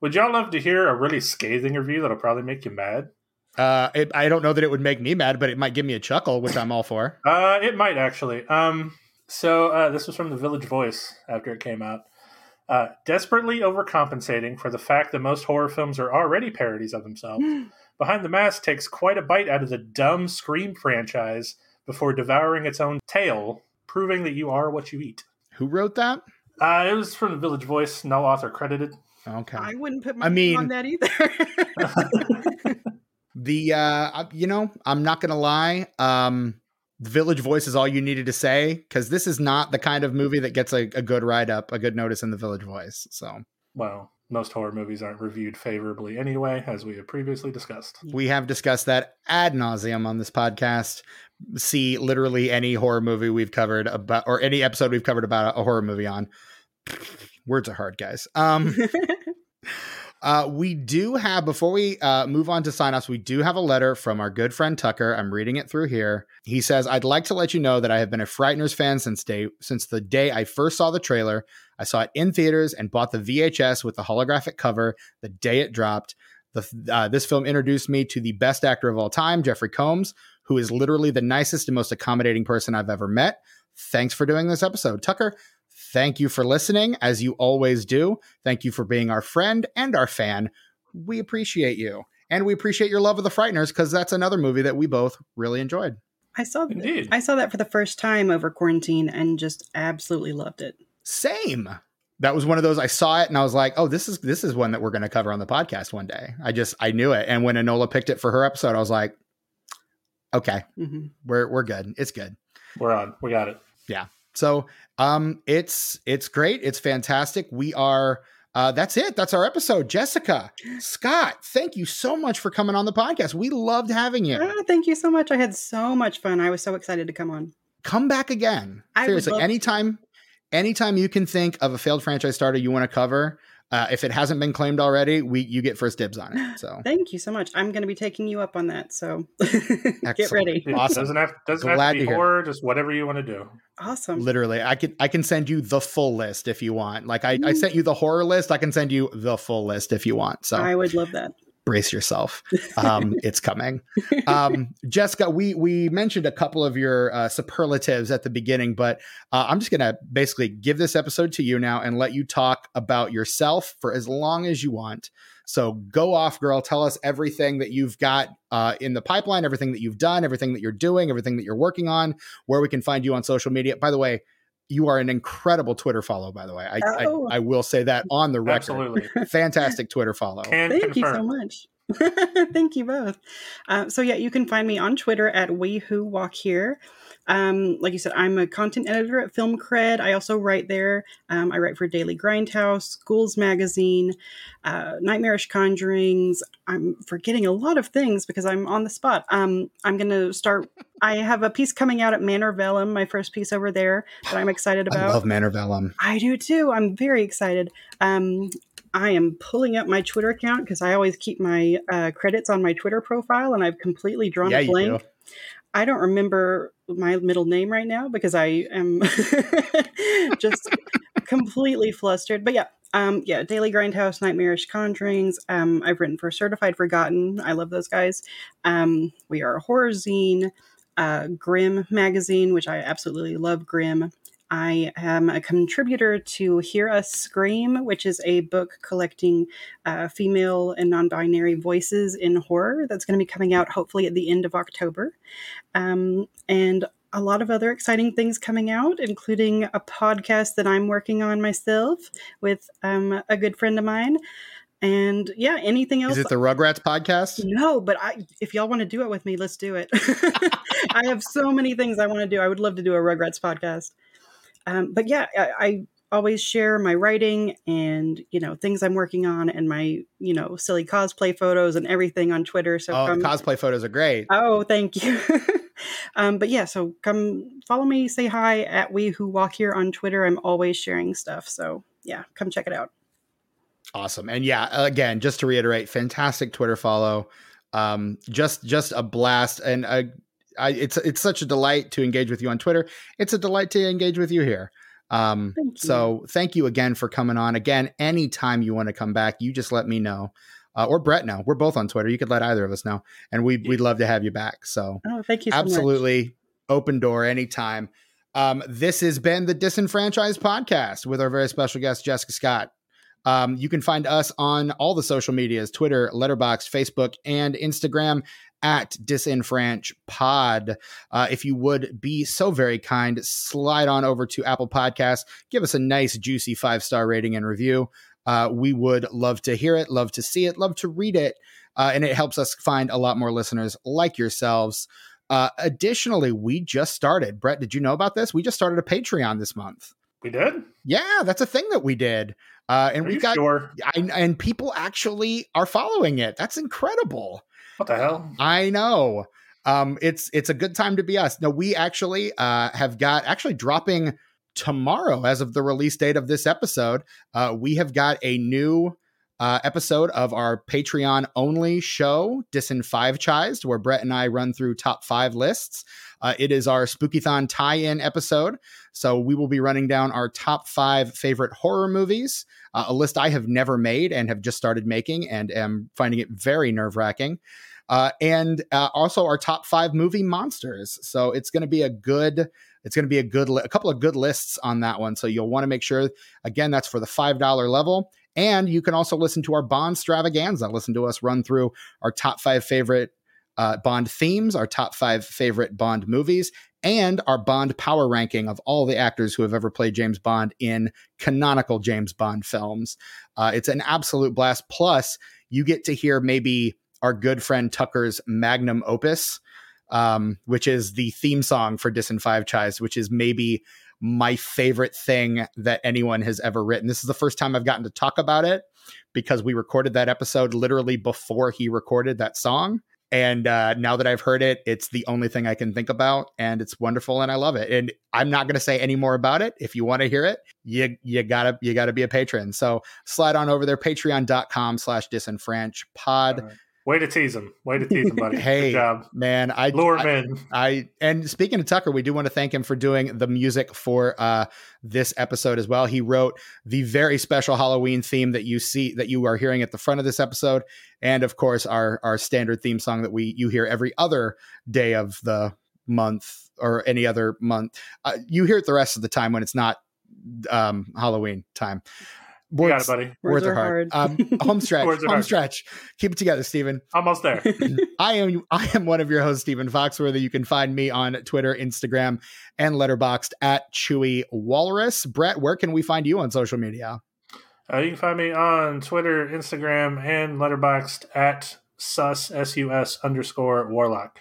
would y'all love to hear a really scathing review that'll probably make you mad? Uh, it, I don't know that it would make me mad, but it might give me a chuckle, which I'm all for. Uh, it might actually. Um, so uh, this was from the Village Voice after it came out. Uh, desperately overcompensating for the fact that most horror films are already parodies of themselves, Behind the Mask takes quite a bite out of the dumb Scream franchise before devouring its own tail, proving that you are what you eat. Who wrote that? Uh, it was from the Village Voice, no author credited. Okay. I wouldn't put my I name mean- on that either. The uh, you know, I'm not gonna lie. Um, the Village Voice is all you needed to say because this is not the kind of movie that gets a, a good write up, a good notice in the Village Voice. So Well, most horror movies aren't reviewed favorably anyway, as we have previously discussed. we have discussed that ad nauseum on this podcast. See literally any horror movie we've covered about, or any episode we've covered about a horror movie on. Words are hard, guys. Um, Uh, we do have before we uh, move on to sign offs, we do have a letter from our good friend Tucker. I'm reading it through here. He says, "I'd like to let you know that I have been a Frighteners fan since day since the day I first saw the trailer. I saw it in theaters and bought the VHS with the holographic cover the day it dropped. The, uh, this film introduced me to the best actor of all time, Jeffrey Combs, who is literally the nicest and most accommodating person I've ever met. Thanks for doing this episode, Tucker." Thank you for listening, as you always do. Thank you for being our friend and our fan. We appreciate you. And we appreciate your love of the Frighteners because that's another movie that we both really enjoyed. I saw Indeed. I saw that for the first time over quarantine and just absolutely loved it. Same. That was one of those I saw it and I was like, "Oh, this is this is one that we're going to cover on the podcast one day." I just I knew it. And when Enola picked it for her episode, I was like, "Okay, hmm we're we're good. It's good." We're on. We got it. So, um it's it's great. It's fantastic. We are uh that's it. That's our episode. Jessica, Scott, thank you so much for coming on the podcast. We loved having you. Ah, thank you so much. I had so much fun. I was so excited to come on. come back again. I Seriously, love anytime, anytime you can think of a failed franchise starter you want to cover, uh, if it hasn't been claimed already, we you get first dibs on it. So Thank you so much. I'm going to be taking you up on that. So get ready. Awesome. doesn't have doesn't Glad have to to be hear. horror, just whatever you want to do. Awesome. literally, I can I can send you the full list if you want. Like I, I Mm. sent you the horror list, I can send you the full list if you want. So I would love that. Brace yourself. Um, it's coming. Um, Jessica, we we mentioned a couple of your uh, superlatives at the beginning, but uh, I'm just gonna basically give this episode to you now and let you talk about yourself for as long as you want. So go off, girl. Tell us everything that you've got uh, in the pipeline, everything that you've done, everything that you're doing, everything that you're working on, where we can find you on social media. By the way. You are an incredible Twitter follow, by the way. I, Oh. I, I will say that on the record. Absolutely. Fantastic Twitter follow. Can Thank you so much. Thank you both. Uh, so yeah, you can find me on Twitter at We Who Walk Here. Um, like you said, I'm a content editor at Film Cred. I also write there. Um, I write for Daily Grindhouse, Ghouls Magazine, uh, Nightmarish Conjurings. I'm forgetting a lot of things because I'm on the spot. Um, I'm going to start. I have a piece coming out at Manor Vellum, my first piece over there that I'm excited I about. love Manor Vellum. I do too. I'm very excited. Um, I am pulling up my Twitter account because I always keep my uh, credits on my Twitter profile, and I've completely drawn Yeah, a you blank. I don't remember my middle name right now because I am just completely flustered. But yeah, um, yeah, Daily Grindhouse, Nightmarish Conjurings. Um, I've written for Certified Forgotten. I love those guys. Um, we are a horror zine. Uh, Grimm magazine, which I absolutely love. Grimm. I am a contributor to Hear Us Scream, which is a book collecting uh, female and non binary voices in horror that's going to be coming out hopefully at the end of October. Um, and a lot of other exciting things coming out, including a podcast that I'm working on myself with um, a good friend of mine. And yeah, anything else? Is it the Rugrats podcast? No, but I if y'all want to do it with me, let's do it. I have so many things I want to do. I would love to do a Rugrats podcast. Um, but yeah, I, I always share my writing and you know things I'm working on and my you know silly cosplay photos and everything on Twitter. So oh, come, cosplay photos are great. Oh, thank you. um, but yeah, so come follow me, say hi at We Who Walk Here on Twitter. I'm always sharing stuff. So yeah, come check it out. Awesome. And yeah, again, just to reiterate, fantastic Twitter follow. Um, just just a blast. And uh, I, it's it's such a delight to engage with you on Twitter. It's a delight to engage with you here. Um, thank so thank you again for coming on. Again, anytime you want to come back, you just let me know. Uh, or Brett know. We're both on Twitter. You could let either of us know, and we we'd love to have you back. So, oh, thank you. So absolutely, much. open door anytime. Um, this has been the Disenfranchised podcast with our very special guest Jessica Scott. Um, you can find us on all the social medias Twitter, Letterbox, Facebook, and Instagram at disenfranch pod. Uh, if you would be so very kind, slide on over to Apple Podcasts, give us a nice, juicy five star rating and review. Uh, we would love to hear it, love to see it, love to read it. Uh, and it helps us find a lot more listeners like yourselves. Uh, additionally, we just started. Brett, did you know about this? We just started a Patreon this month. We did? Yeah, that's a thing that we did. Uh, and Are we got sure? I, and people actually are following it. That's incredible. What the hell? I know. Um, it's it's a good time to be us. No, we actually uh, have got actually dropping tomorrow as of the release date of this episode. Uh, we have got a new uh, episode of our Patreon only show, Disenfivechized, where Brett and I run through top five lists. Uh, it is our Spookython tie in episode. So we will be running down our top five favorite horror movies, uh, a list I have never made and have just started making and am finding it very nerve wracking. Uh, and uh, also our top five movie monsters. So it's going to be a good, it's going to be a good, li- a couple of good lists on that one. So you'll want to make sure, again, that's for the $5 level. And you can also listen to our Bond stravaganza. Listen to us run through our top five favorite uh, Bond themes, our top five favorite Bond movies, and our Bond power ranking of all the actors who have ever played James Bond in canonical James Bond films. Uh, it's an absolute blast. Plus, you get to hear maybe our good friend Tucker's magnum opus, um, which is the theme song for Disenfranchised, which is maybe my favorite thing that anyone has ever written. This is the first time I've gotten to talk about it because we recorded that episode literally before he recorded that song. And uh, now that I've heard it, it's the only thing I can think about, and it's wonderful, and I love it. And I'm not going to say any more about it. If you want to hear it, you you gotta you gotta be a patron. So slide on over there, Patreon.com/slash disenfranch pod. Way to tease him. Way to tease him, buddy. hey, Good job. man. I lure him I, in. I and speaking of Tucker, we do want to thank him for doing the music for uh, this episode as well. He wrote the very special Halloween theme that you see that you are hearing at the front of this episode, and of course our our standard theme song that we you hear every other day of the month or any other month. Uh, you hear it the rest of the time when it's not um, Halloween time. Words, you got it, buddy. Words, words are hard. hard. Um, home stretch. home hard. stretch. Keep it together, Stephen. Almost there. I am. I am one of your hosts, Stephen Foxworthy. You can find me on Twitter, Instagram, and Letterboxd at Chewy Walrus. Brett, where can we find you on social media? Uh, you can find me on Twitter, Instagram, and Letterboxd at sus s u s underscore warlock.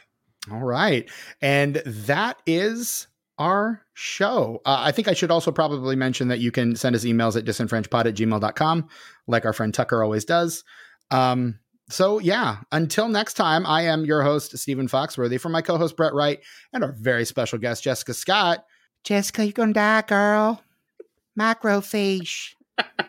All right, and that is our show. Uh, I think I should also probably mention that you can send us emails at disenfranchpod at gmail.com, like our friend Tucker always does. Um, so, yeah, until next time, I am your host, Stephen Foxworthy, for my co host, Brett Wright, and our very special guest, Jessica Scott. Jessica, you're going to die, girl. Macrophage.